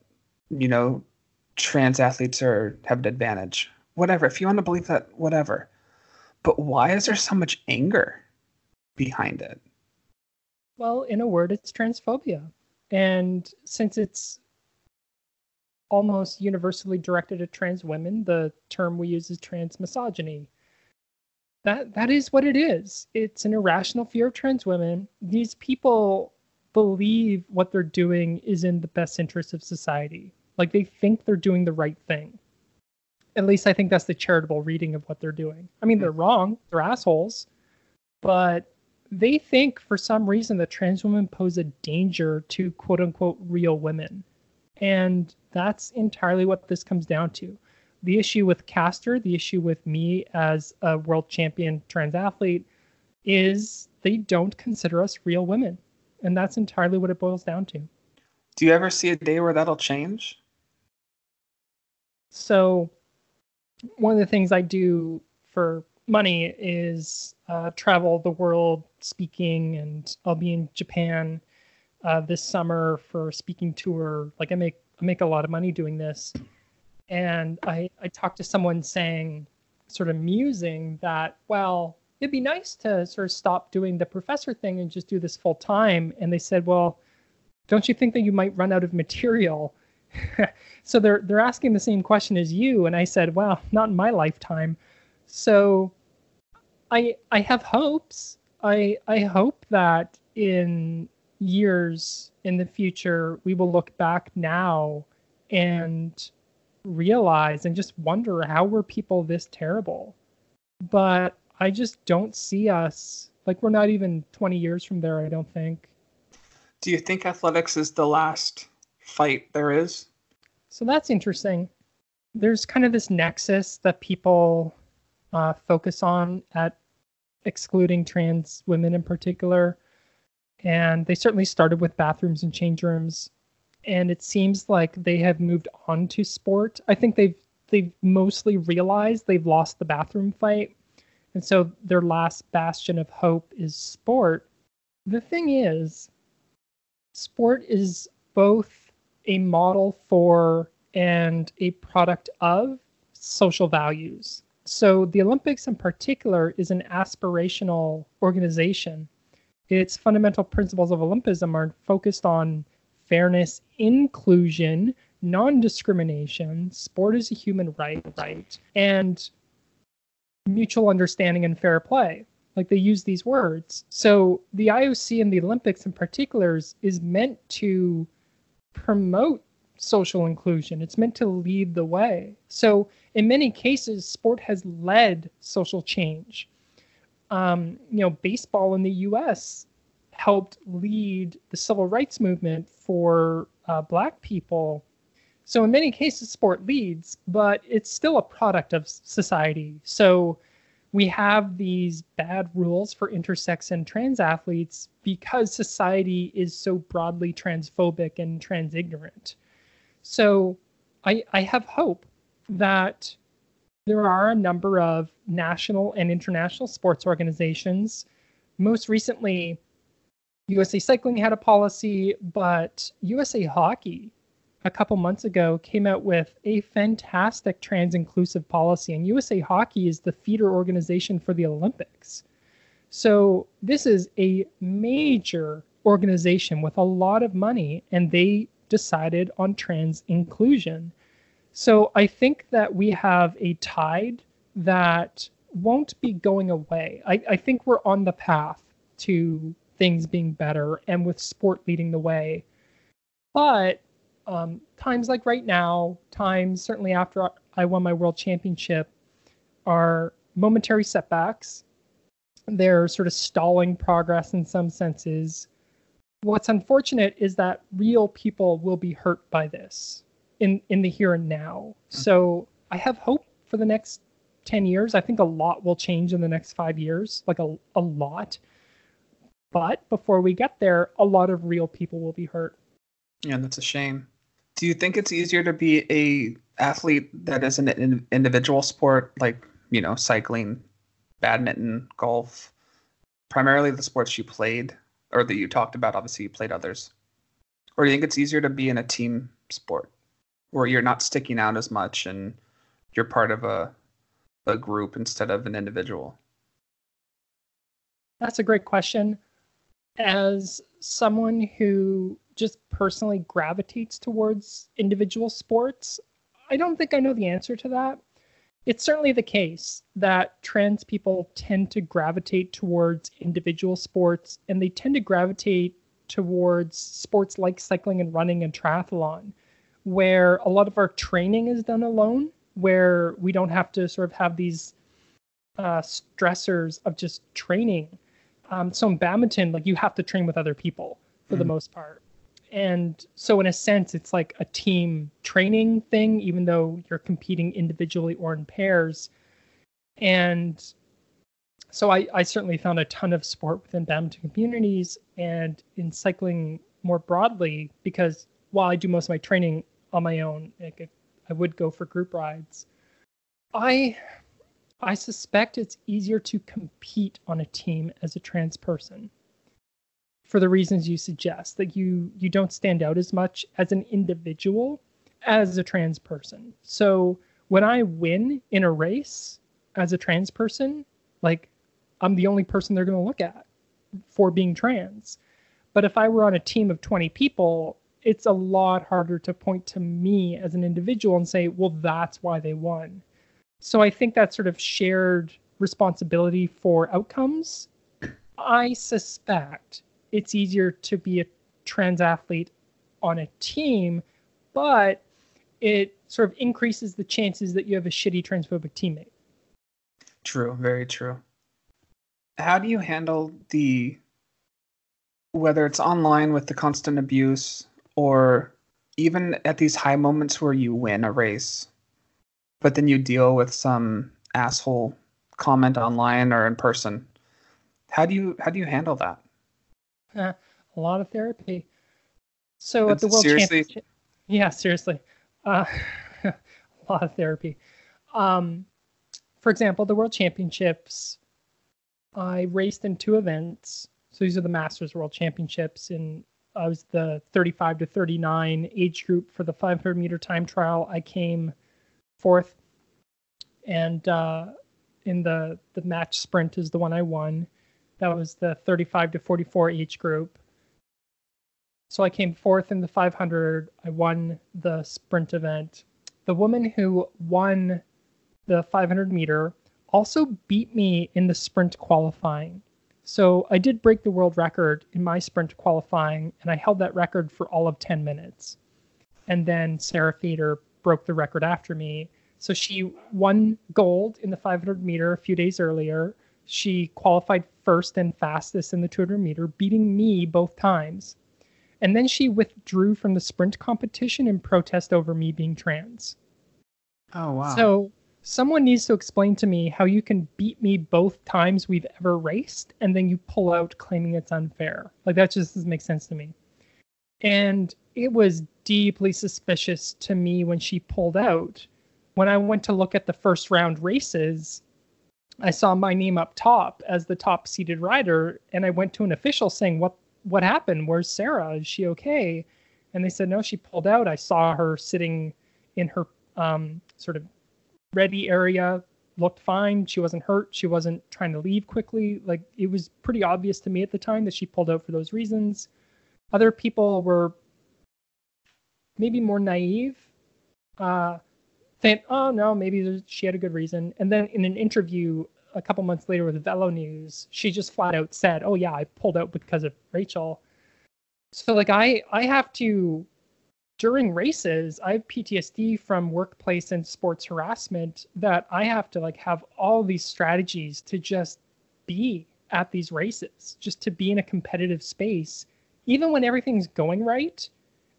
you know trans athletes are have an advantage. Whatever. If you want to believe that, whatever. But why is there so much anger behind it? Well, in a word, it's transphobia. And since it's almost universally directed at trans women, the term we use is trans misogyny. That that is what it is. It's an irrational fear of trans women. These people believe what they're doing is in the best interest of society. Like they think they're doing the right thing. At least I think that's the charitable reading of what they're doing. I mean, they're hmm. wrong, they're assholes, but they think for some reason that trans women pose a danger to quote unquote real women. And that's entirely what this comes down to. The issue with Caster, the issue with me as a world champion trans athlete, is they don't consider us real women. And that's entirely what it boils down to. Do you ever see a day where that'll change? So, one of the things I do for money is uh, travel the world speaking, and I'll be in Japan uh, this summer for a speaking tour. Like I make I make a lot of money doing this, and I I talked to someone saying, sort of musing that well it'd be nice to sort of stop doing the professor thing and just do this full time. And they said, well, don't you think that you might run out of material? so they're they're asking the same question as you, and I said, well, not in my lifetime. So I I have hopes. I I hope that in years in the future we will look back now and realize and just wonder how were people this terrible. But I just don't see us like we're not even 20 years from there, I don't think. Do you think athletics is the last fight there is? So that's interesting. There's kind of this nexus that people uh, focus on at excluding trans women in particular. And they certainly started with bathrooms and change rooms. And it seems like they have moved on to sport. I think they've they've mostly realized they've lost the bathroom fight. And so their last bastion of hope is sport. The thing is, sport is both a model for and a product of social values. So the Olympics in particular is an aspirational organization. Its fundamental principles of Olympism are focused on fairness, inclusion, non-discrimination, sport is a human right, right, and mutual understanding and fair play. Like they use these words. So the IOC and the Olympics in particular is, is meant to promote social inclusion. It's meant to lead the way. So, in many cases, sport has led social change. Um, you know, baseball in the U.S. helped lead the civil rights movement for uh, Black people. So, in many cases, sport leads, but it's still a product of society. So, we have these bad rules for intersex and trans athletes because society is so broadly transphobic and trans ignorant. So I, I have hope that there are a number of national and international sports organizations. Most recently, USA Cycling had a policy, but USA Hockey a couple months ago came out with a fantastic trans inclusive policy, and USA Hockey is the feeder organization for the Olympics. So this is a major organization with a lot of money, and they decided on trans inclusion. So I think that we have a tide that won't be going away. I, I think we're on the path to things being better and with sport leading the way. But um, times like right now, times certainly after I won my world championship, are momentary setbacks. They're sort of stalling progress in some senses what's unfortunate is that real people will be hurt by this in in the here and now. Hmm. So I have hope for the next 10 years. I think a lot will change in the next 5 years, like a a lot. But before we get there, a lot of real people will be hurt. Yeah, that's a shame. Do you think it's easier to be a athlete that is an individual sport like, you know, cycling badminton, golf, primarily the sports you played or that you talked about? Obviously, you played others. Or do you think it's easier to be in a team sport where you're not sticking out as much and you're part of a a group instead of an individual? That's a great question. As someone who just personally gravitates towards individual sports, I don't think I know the answer to that. It's certainly the case that trans people tend to gravitate towards individual sports and they tend to gravitate towards sports like cycling and running and triathlon, where a lot of our training is done alone, where we don't have to sort of have these uh, stressors of just training. Um, so in badminton, like you have to train with other people for mm-hmm. the most part and so in a sense it's like a team training thing even though you're competing individually or in pairs. And so I, I certainly found a ton of support within badminton communities and in cycling more broadly because while i do most of my training on my own like i would go for group rides i i suspect it's easier to compete on a team as a trans person for the reasons you suggest that you you don't stand out as much as an individual as a trans person. So when i win in a race as a trans person like i'm the only person they're going to look at for being trans. But if i were on a team of 20 people it's a lot harder to point to me as an individual and say well that's why they won. So i think that sort of shared responsibility for outcomes. I suspect it's easier to be a trans athlete on a team, but it sort of increases the chances that you have a shitty transphobic teammate. True, very true. How do you handle the whether it's online with the constant abuse or even at these high moments where you win a race, but then you deal with some asshole comment online or in person? How do you how do you handle that? A lot of therapy. So at the World seriously? Championship, yeah, seriously, uh, a lot of therapy. Um, for example, the World Championships, I raced in two events. So these are the Masters World Championships, and I was the 35 to 39 age group for the 500 meter time trial. I came fourth, and uh, in the the match sprint is the one I won. That was the 35 to 44 age group. So I came fourth in the 500. I won the sprint event. The woman who won the 500 meter also beat me in the sprint qualifying. So I did break the world record in my sprint qualifying, and I held that record for all of 10 minutes. And then Sarah Fader broke the record after me. So she won gold in the 500 meter a few days earlier. She qualified first and fastest in the 200 meter, beating me both times. And then she withdrew from the sprint competition in protest over me being trans. Oh, wow. So someone needs to explain to me how you can beat me both times we've ever raced and then you pull out claiming it's unfair. Like that just doesn't make sense to me. And it was deeply suspicious to me when she pulled out. When I went to look at the first round races, I saw my name up top as the top seeded rider, and I went to an official saying, "What what happened? Where's Sarah? Is she okay?" And they said, "No, she pulled out. I saw her sitting in her um, sort of ready area, looked fine. She wasn't hurt. She wasn't trying to leave quickly. Like it was pretty obvious to me at the time that she pulled out for those reasons. Other people were maybe more naive." Uh, saying, "Oh no, maybe she had a good reason." And then in an interview a couple months later with Velo News, she just flat out said, "Oh yeah, I pulled out because of Rachel." So like I I have to during races, I have PTSD from workplace and sports harassment that I have to like have all these strategies to just be at these races, just to be in a competitive space, even when everything's going right.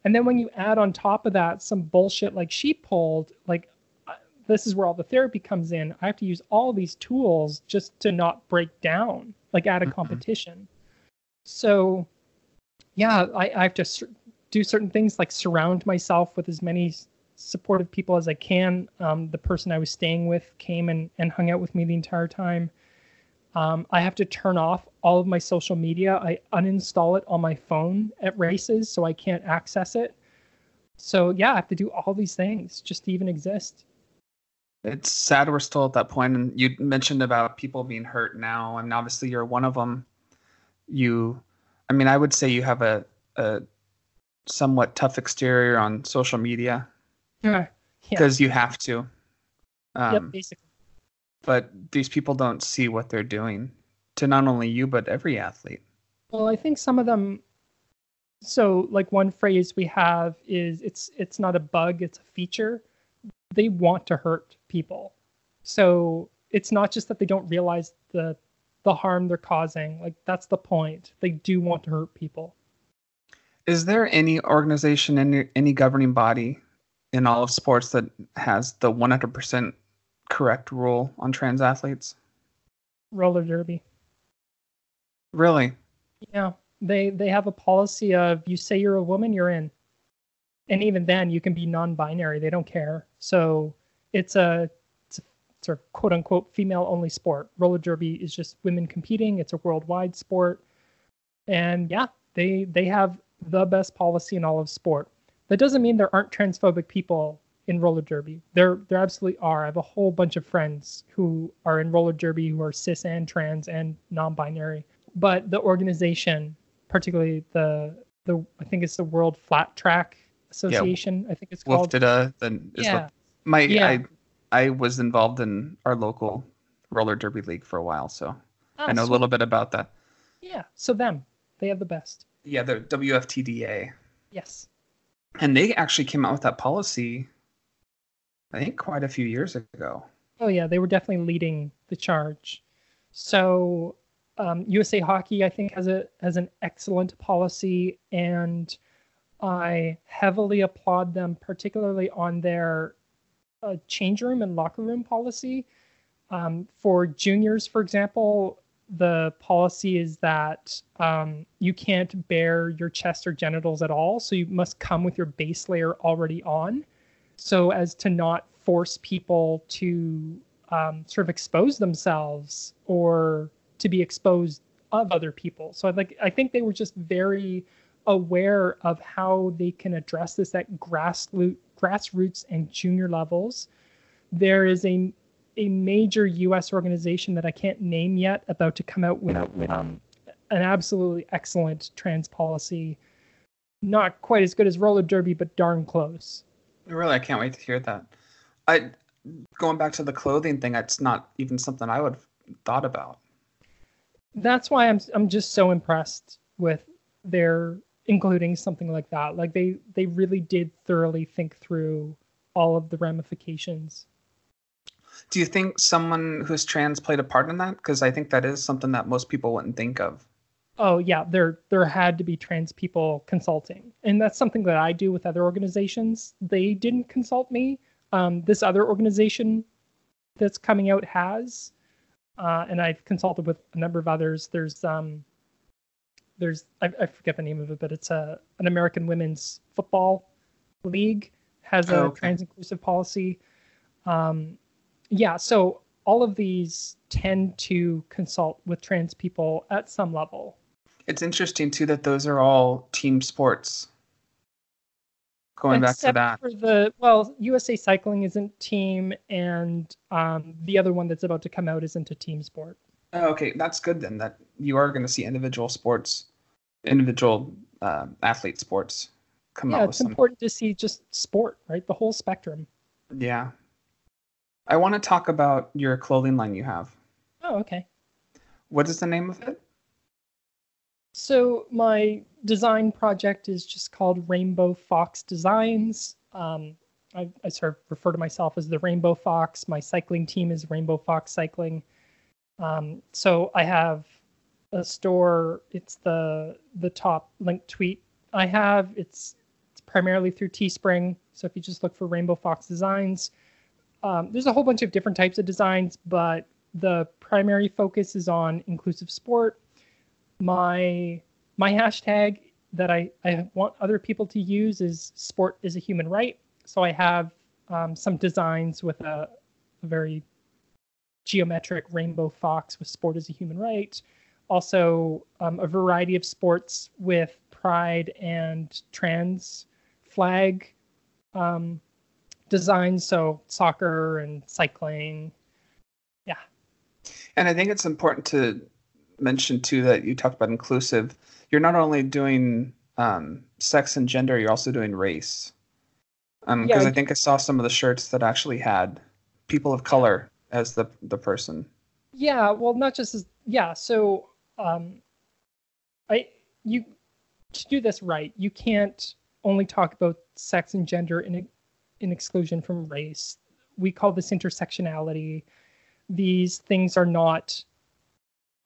And then when you add on top of that some bullshit like she pulled, like this is where all the therapy comes in. I have to use all these tools just to not break down, like at a mm-hmm. competition. So, yeah, I, I have to do certain things like surround myself with as many supportive people as I can. Um, the person I was staying with came and, and hung out with me the entire time. Um, I have to turn off all of my social media. I uninstall it on my phone at races so I can't access it. So yeah, I have to do all these things just to even exist. It's sad we're still at that point. And you mentioned about people being hurt now, and obviously you're one of them. You, I mean, I would say you have a, a somewhat tough exterior on social media Yeah. because you have to. Um, yep, basically. But these people don't see what they're doing to not only you but every athlete. Well, I think some of them. So, like one phrase we have is it's it's not a bug, it's a feature. They want to hurt people, so it's not just that they don't realize the the harm they're causing. Like that's the point. They do want to hurt people. Is there any organization, any any governing body in all of sports that has the 100% correct rule on trans athletes? Roller derby. Really? Yeah, they they have a policy of you say you're a woman, you're in, and even then you can be non-binary. They don't care. So it's a it's a sort of quote unquote female only sport. Roller derby is just women competing. It's a worldwide sport, and yeah, they they have the best policy in all of sport. That doesn't mean there aren't transphobic people in roller derby. There there absolutely are. I have a whole bunch of friends who are in roller derby who are cis and trans and non-binary but the organization, particularly the the I think it's the World Flat Track Association. I think it's called. WFDA, then is Yeah. what my Yeah. I I was involved in our local roller derby league for a while, so Ah, I know a little bit about that. Yeah, so them, they have the best. Yeah, the WFTDA. Yes. And they actually came out with that policy I think quite a few years ago. Oh yeah, they were definitely leading the charge. So um, USA Hockey, I think, has a has an excellent policy, and I heavily applaud them, particularly on their uh, change room and locker room policy. Um, for juniors, for example, the policy is that um, you can't bare your chest or genitals at all, so you must come with your base layer already on, so as to not force people to um, sort of expose themselves or to be exposed of other people. So I like I think they were just very aware of how they can address this at grassroots grassroots and junior levels. There is a a major U.S. organization that I can't name yet about to come out with, with um, an absolutely excellent trans policy. Not quite as good as roller derby, but darn close. Really, I can't wait to hear that. I going back to the clothing thing, it's not even something I would have thought about. that's why I'm I'm just so impressed with their including something like that. Like they they really did thoroughly think through all of the ramifications. Do you think someone who's trans played a part in that? Because I think that is something that most people wouldn't think of. Oh yeah, there there had to be trans people consulting, and that's something that I do with other organizations. They didn't consult me. Um, this other organization that's coming out has, uh, and I've consulted with a number of others. There's um, there's I, I forget the name of it, but it's a an American women's football league has a Oh, okay. trans inclusive policy. Um, yeah, so all of these tend to consult with trans people at some level. It's interesting too that those are all team sports. Going back to that. For the well, USA Cycling isn't team, and um, the other one that's about to come out isn't a team sport. Oh, okay, that's good then. That you are going to see individual sports, individual uh, athlete sports come yeah, it's some. important to see just sport, right? The whole spectrum. Yeah. I want to talk about your clothing line you have. Oh, okay. What is the name of it? So my design project is just called Rainbow Fox Designs. Um, I, I sort of refer to myself as the Rainbow Fox. My cycling team is Rainbow Fox Cycling. Um, so I have a store. It's the the top link tweet I have. It's it's primarily through Teespring. So if you just look for Rainbow Fox Designs, um, there's a whole bunch of different types of designs, but the primary focus is on inclusive sport my my hashtag that I, I want other people to use is sport is a human right. So I have um, some designs with a, a very geometric rainbow fox with sport as a human right. Also, um, a variety of sports with pride and trans flag um, designs. So, soccer and cycling. Yeah. And I think it's important to mention, too, that you talked about inclusive. You're not only doing um, sex and gender, you're also doing race. Because um, yeah, I think I saw some of the shirts that actually had people of color as the the person. Yeah, well, not just as yeah. So, um, I you to do this right, you can't only talk about sex and gender in in exclusion from race. We call this intersectionality. These things are not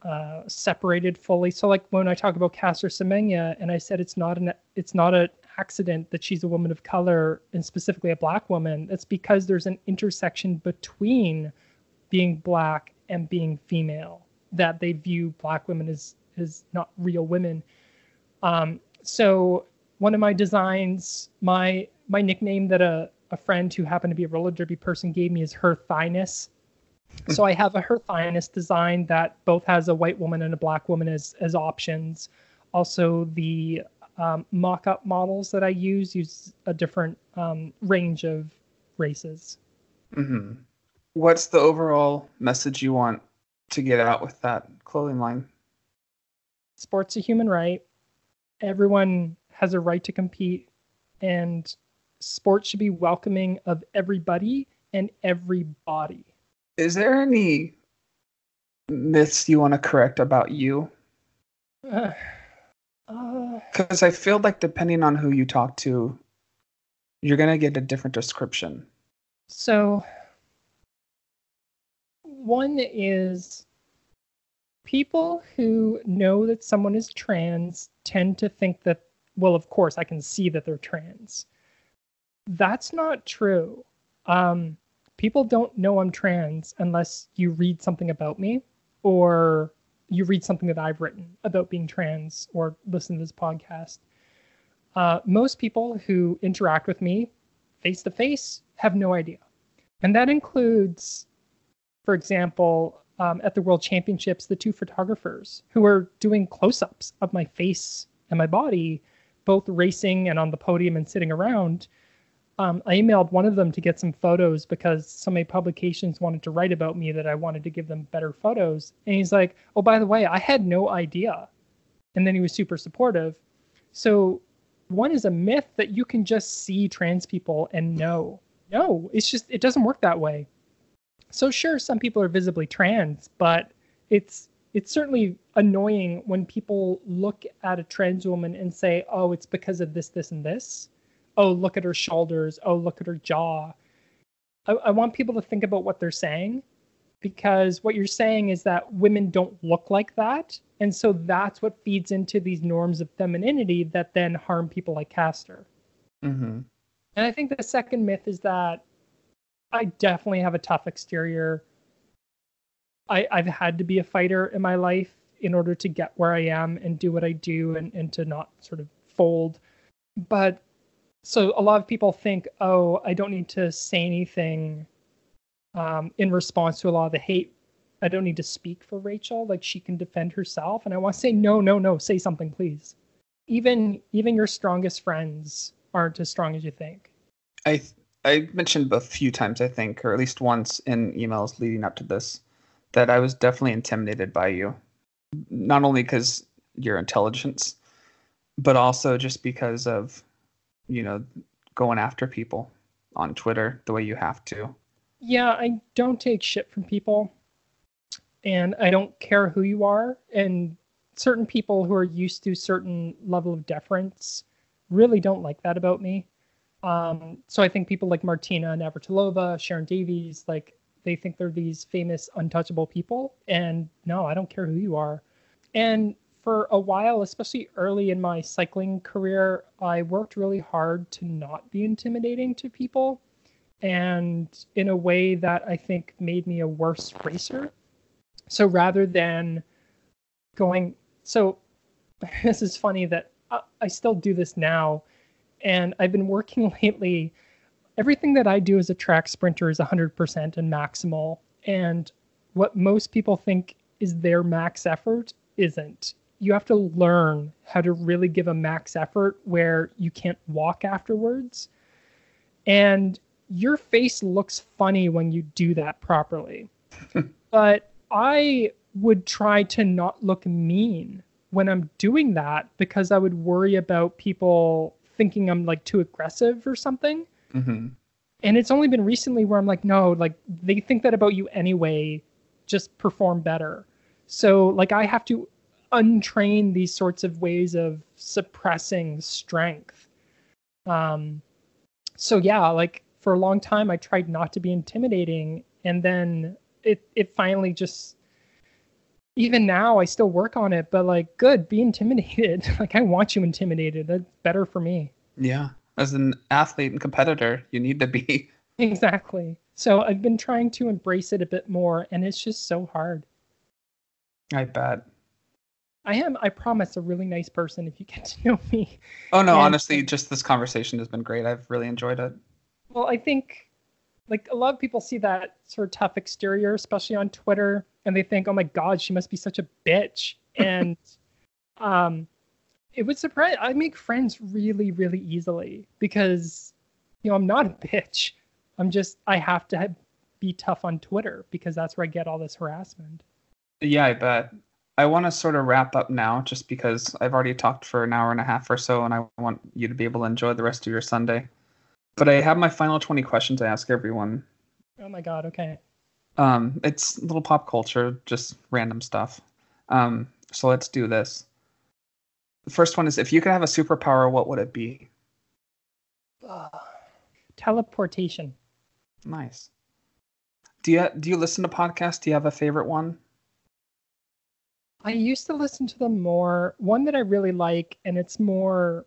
uh, separated fully. So, like when I talk about Caster Semenya, and I said it's not an it's not an accident that she's a woman of color and specifically a black woman. It's because there's an intersection between being black and being female that they view black women as as not real women. Um, so one of my designs, my my nickname that a, a friend who happened to be a roller derby person gave me is her thighness. So I have a her thighness design that both has a white woman and a black woman as as options. Also, the um, mock-up models that I use use a different um, range of races. Mm-hmm what's the overall message you want to get out with that clothing line? Sports a human right. Everyone has a right to compete, and sports should be welcoming of everybody and every body. Is there any myths you want to correct about you? Because uh, uh, I feel like depending on who you talk to, you're going to get a different description. So one is people who know that someone is trans tend to think that, well, of course, I can see that they're trans. That's not true. Um, people don't know I'm trans unless you read something about me or you read something that I've written about being trans or listen to this podcast. Uh, most people who interact with me face to face have no idea. And that includes for example, um, at the World Championships, the two photographers who were doing close ups of my face and my body, both racing and on the podium and sitting around. Um, I emailed one of them to get some photos because so many publications wanted to write about me that I wanted to give them better photos. And he's like, Oh, by the way, I had no idea. And then he was super supportive. So, one is a myth that you can just see trans people and know. No, it's just, it doesn't work that way. So sure, some people are visibly trans, but it's it's certainly annoying when people look at a trans woman and say, "Oh, it's because of this, this, and this." Oh, look at her shoulders. Oh, look at her jaw. I, I want people to think about what they're saying because what you're saying is that women don't look like that. And so that's what feeds into these norms of femininity that then harm people like Caster. Mm-hmm. And I think the second myth is that I definitely have a tough exterior. I, I've had to be a fighter in my life in order to get where I am and do what I do and, and to not sort of fold. But so a lot of people think, oh, I don't need to say anything um, in response to a lot of the hate. I don't need to speak for Rachel. Like she can defend herself. And I want to say, no, no, no, say something, please. Even even your strongest friends aren't as strong as you think. I I mentioned a few times, I think, or at least once in emails leading up to this, that I was definitely intimidated by you. Not only because your intelligence, but also just because of, you know, going after people on Twitter the way you have to. Yeah, I don't take shit from people. And I don't care who you are. And certain people who are used to certain level of deference really don't like that about me. Um, so I think people like Martina Navratilova, Sharron Davies, like they think they're these famous untouchable people. And no, I don't care who you are. And for a while, especially early in my cycling career, I worked really hard to not be intimidating to people. And in a way that I think made me a worse racer. So rather than going, so this is funny that I, I still do this now and I've been working lately. Everything that I do as a track sprinter is 100% and maximal. And what most people think is their max effort isn't. You have to learn how to really give a max effort where you can't walk afterwards. And your face looks funny when you do that properly. but I would try to not look mean when I'm doing that because I would worry about people thinking I'm like too aggressive or something. Mm-hmm. And it's only been recently where I'm like, no, like they think that about you anyway. Just perform better. So like I have to untrain these sorts of ways of suppressing strength. Um, so yeah, like for a long time I tried not to be intimidating, and then it it finally just even now I still work on it, but like good, be intimidated. like I want you intimidated. That's better for me. Yeah. As an athlete and competitor, you need to be. Exactly. So I've been trying to embrace it a bit more and it's just so hard. I bet. I am, I promise, a really nice person if you get to know me. Oh no, and, honestly, just this conversation has been great. I've really enjoyed it. Well, I think like a lot of people see that sort of tough exterior, especially on Twitter, and they think, "Oh my God, she must be such a bitch." And um, it would surprise. I make friends really, really easily because you know I'm not a bitch. I'm just I have to be tough on Twitter because that's where I get all this harassment. Yeah, I bet. I want to sort of wrap up now just because I've already talked for an hour and a half or so and I want you to be able to enjoy the rest of your Sunday. But I have my final 20 questions I ask everyone. Oh my god, okay. Um, it's little pop culture, just random stuff. Um, so let's do this. The first one is if you could have a superpower, what would it be? Uh, teleportation. Nice. Do you do you listen to podcasts? Do you have a favorite one? I used to listen to them more. One that I really like, and it's more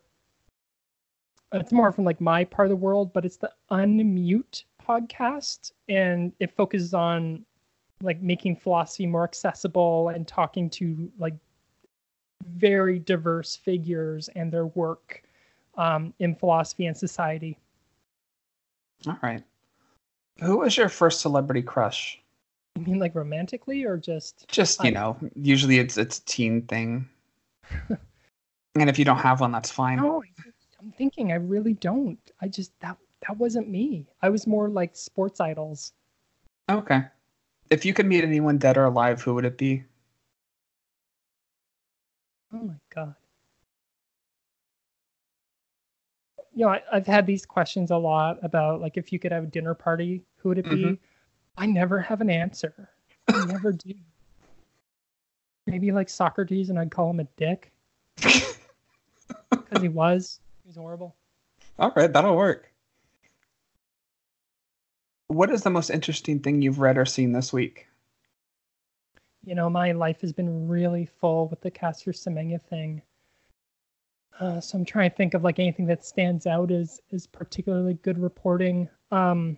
it's more from like my part of the world, but it's the Unmute podcast, and it focuses on like making philosophy more accessible and talking to like very diverse figures and their work um, in philosophy and society. All right. Who was your first celebrity crush? You mean like romantically or just just you I... know, usually it's it's a teen thing. and if you don't have one, that's fine. No, I'm thinking I really don't. I just that that wasn't me. I was more like sports idols. Okay. If you could meet anyone dead or alive, who would it be? Oh my god. You know, I, have had these questions a lot about like if you could have a dinner party, who would it be? Mm-hmm. I never have an answer. I never do. Maybe like Socrates, and I'd call him a dick because he was. He's horrible. All right, that'll work. What is the most interesting thing you've read or seen this week? You know, my life has been really full with the Caster Semenya thing. Uh, so I'm trying to think of like anything that stands out as is particularly good reporting. Um,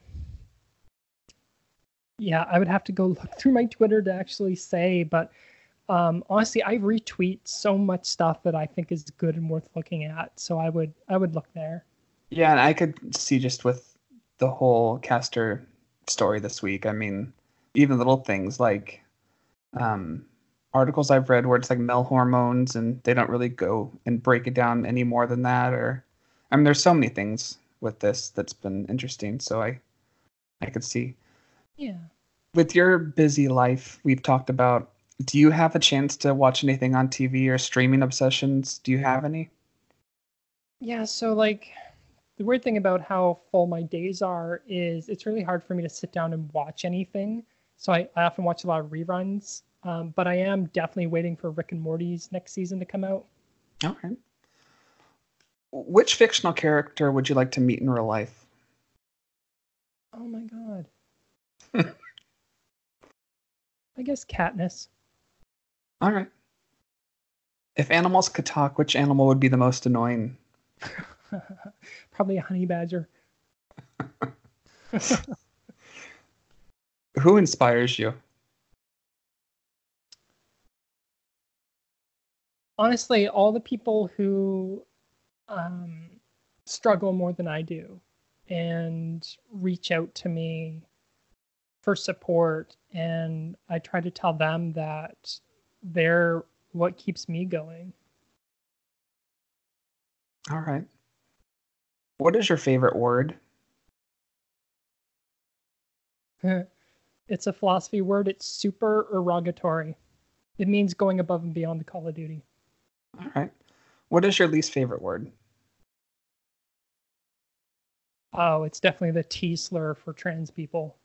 yeah, I would have to go look through my Twitter to actually say, but um, honestly, I retweet so much stuff that I think is good and worth looking at. So I would I would look there. Yeah, and I could see just with the whole Caster story this week. I mean, even little things like um, articles I've read where it's like male hormones and they don't really go and break it down any more than that. Or I mean, there's so many things with this that's been interesting. So I I could see. Yeah. With your busy life, we've talked about do you have a chance to watch anything on TV or streaming obsessions? Do you have any? Yeah, so like the weird thing about how full my days are is it's really hard for me to sit down and watch anything. So I, I often watch a lot of reruns. Um, but I am definitely waiting for Rick and Morty's next season to come out. All right. Which fictional character would you like to meet in real life? Oh my god. I guess Katniss. All right. If animals could talk, which animal would be the most annoying? Probably a honey badger. Who inspires you? Honestly, all the people who um, struggle more than I do and reach out to me for support and I try to tell them that they're what keeps me going. All right. What is your favorite word? it's a philosophy word. It's supererogatory. It means going above and beyond the call of duty. All right. What is your least favorite word? Oh, it's definitely the T slur for trans people.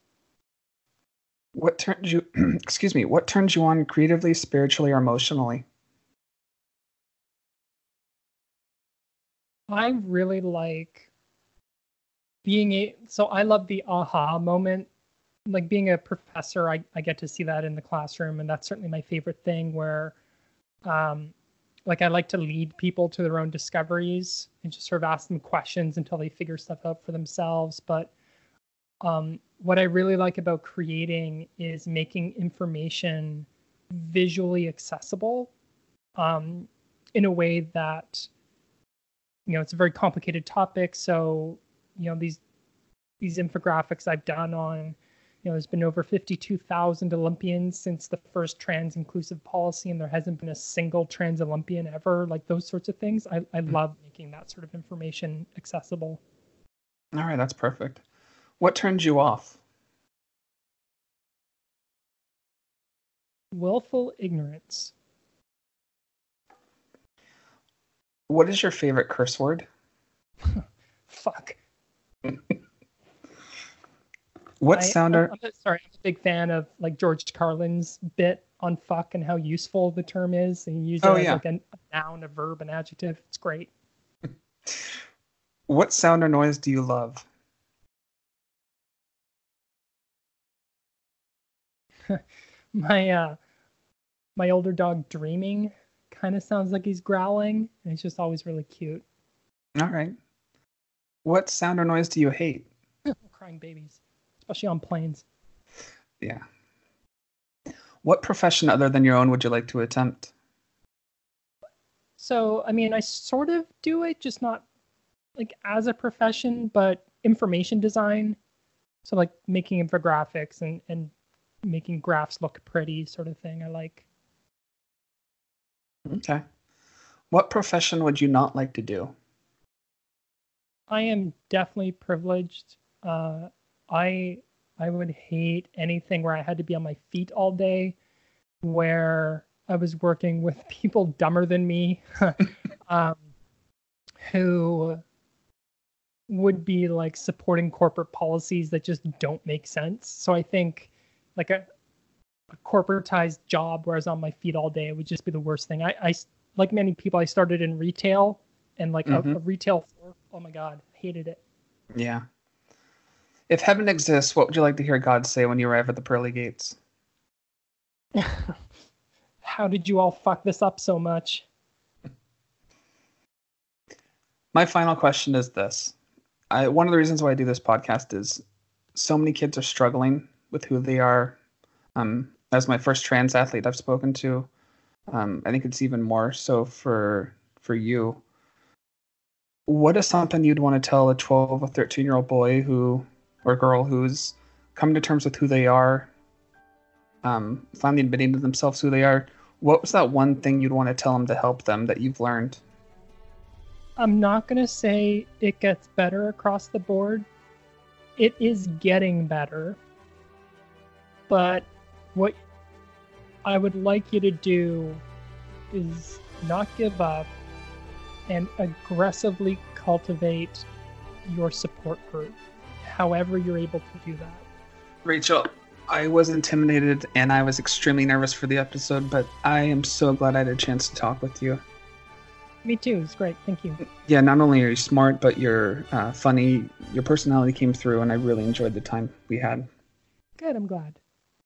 What turns you excuse me, what turns you on creatively, spiritually, or emotionally? I really like being a so I love the aha moment. Like being a professor, I, I get to see that in the classroom, and that's certainly my favorite thing where um like I like to lead people to their own discoveries and just sort of ask them questions until they figure stuff out for themselves. But um, what I really like about creating is making information visually accessible um, in a way that you know it's a very complicated topic. So you know these these infographics I've done on you know, there's been over 52,000 Olympians since the first trans inclusive policy, and there hasn't been a single trans Olympian ever. Like those sorts of things. I, I mm. love making that sort of information accessible. All right, that's perfect. What turns you off? Willful ignorance. What is your favorite curse word? Fuck. What I, sounder? I'm, I'm, sorry, I'm a big fan of like George Carlin's bit on fuck and how useful the term is. And he uses oh, it as yeah. like a, a noun, a verb, an adjective. It's great. what sound or noise do you love? my uh my older dog dreaming kind of sounds like he's growling and he's just always really cute all right what sound or noise do you hate crying babies especially on planes. Yeah. What profession other than your own would you like to attempt? So, I mean, I sort of do it, just not like as a profession, but information design. So, like making infographics and, and making graphs look pretty, sort of thing. I like. Okay. What profession would you not like to do? I am definitely privileged. Uh, I I would hate anything where I had to be on my feet all day, where I was working with people dumber than me, um, who would be like supporting corporate policies that just don't make sense. So I think like a, a corporatized job where I was on my feet all day It would just be the worst thing. I, I like many people, I started in retail and like mm-hmm. a, a retail floor. Oh my God, hated it. Yeah. If heaven exists, what would you like to hear God say when you arrive at the pearly gates? How did you all fuck this up so much? My final question is this. I, one of the reasons why I do this podcast is so many kids are struggling with who they are. Um, as my first trans athlete I've spoken to, um, I think it's even more so for for you. What is something you'd want to tell a 12 or 13 year old boy who or girl who's coming to terms with who they are, um, finally admitting to themselves who they are, what was that one thing you'd want to tell them to help them that you've learned? I'm not going to say it gets better across the board. It is getting better. But what I would like you to do is not give up and aggressively cultivate your support group however you're able to do that. Rachel, I was intimidated and I was extremely nervous for the episode, but I am so glad I had a chance to talk with you. Me too. It's great. Thank you. Yeah, not only are you smart, but you're uh, funny. Your personality came through, and I really enjoyed the time we had. Good. I'm glad.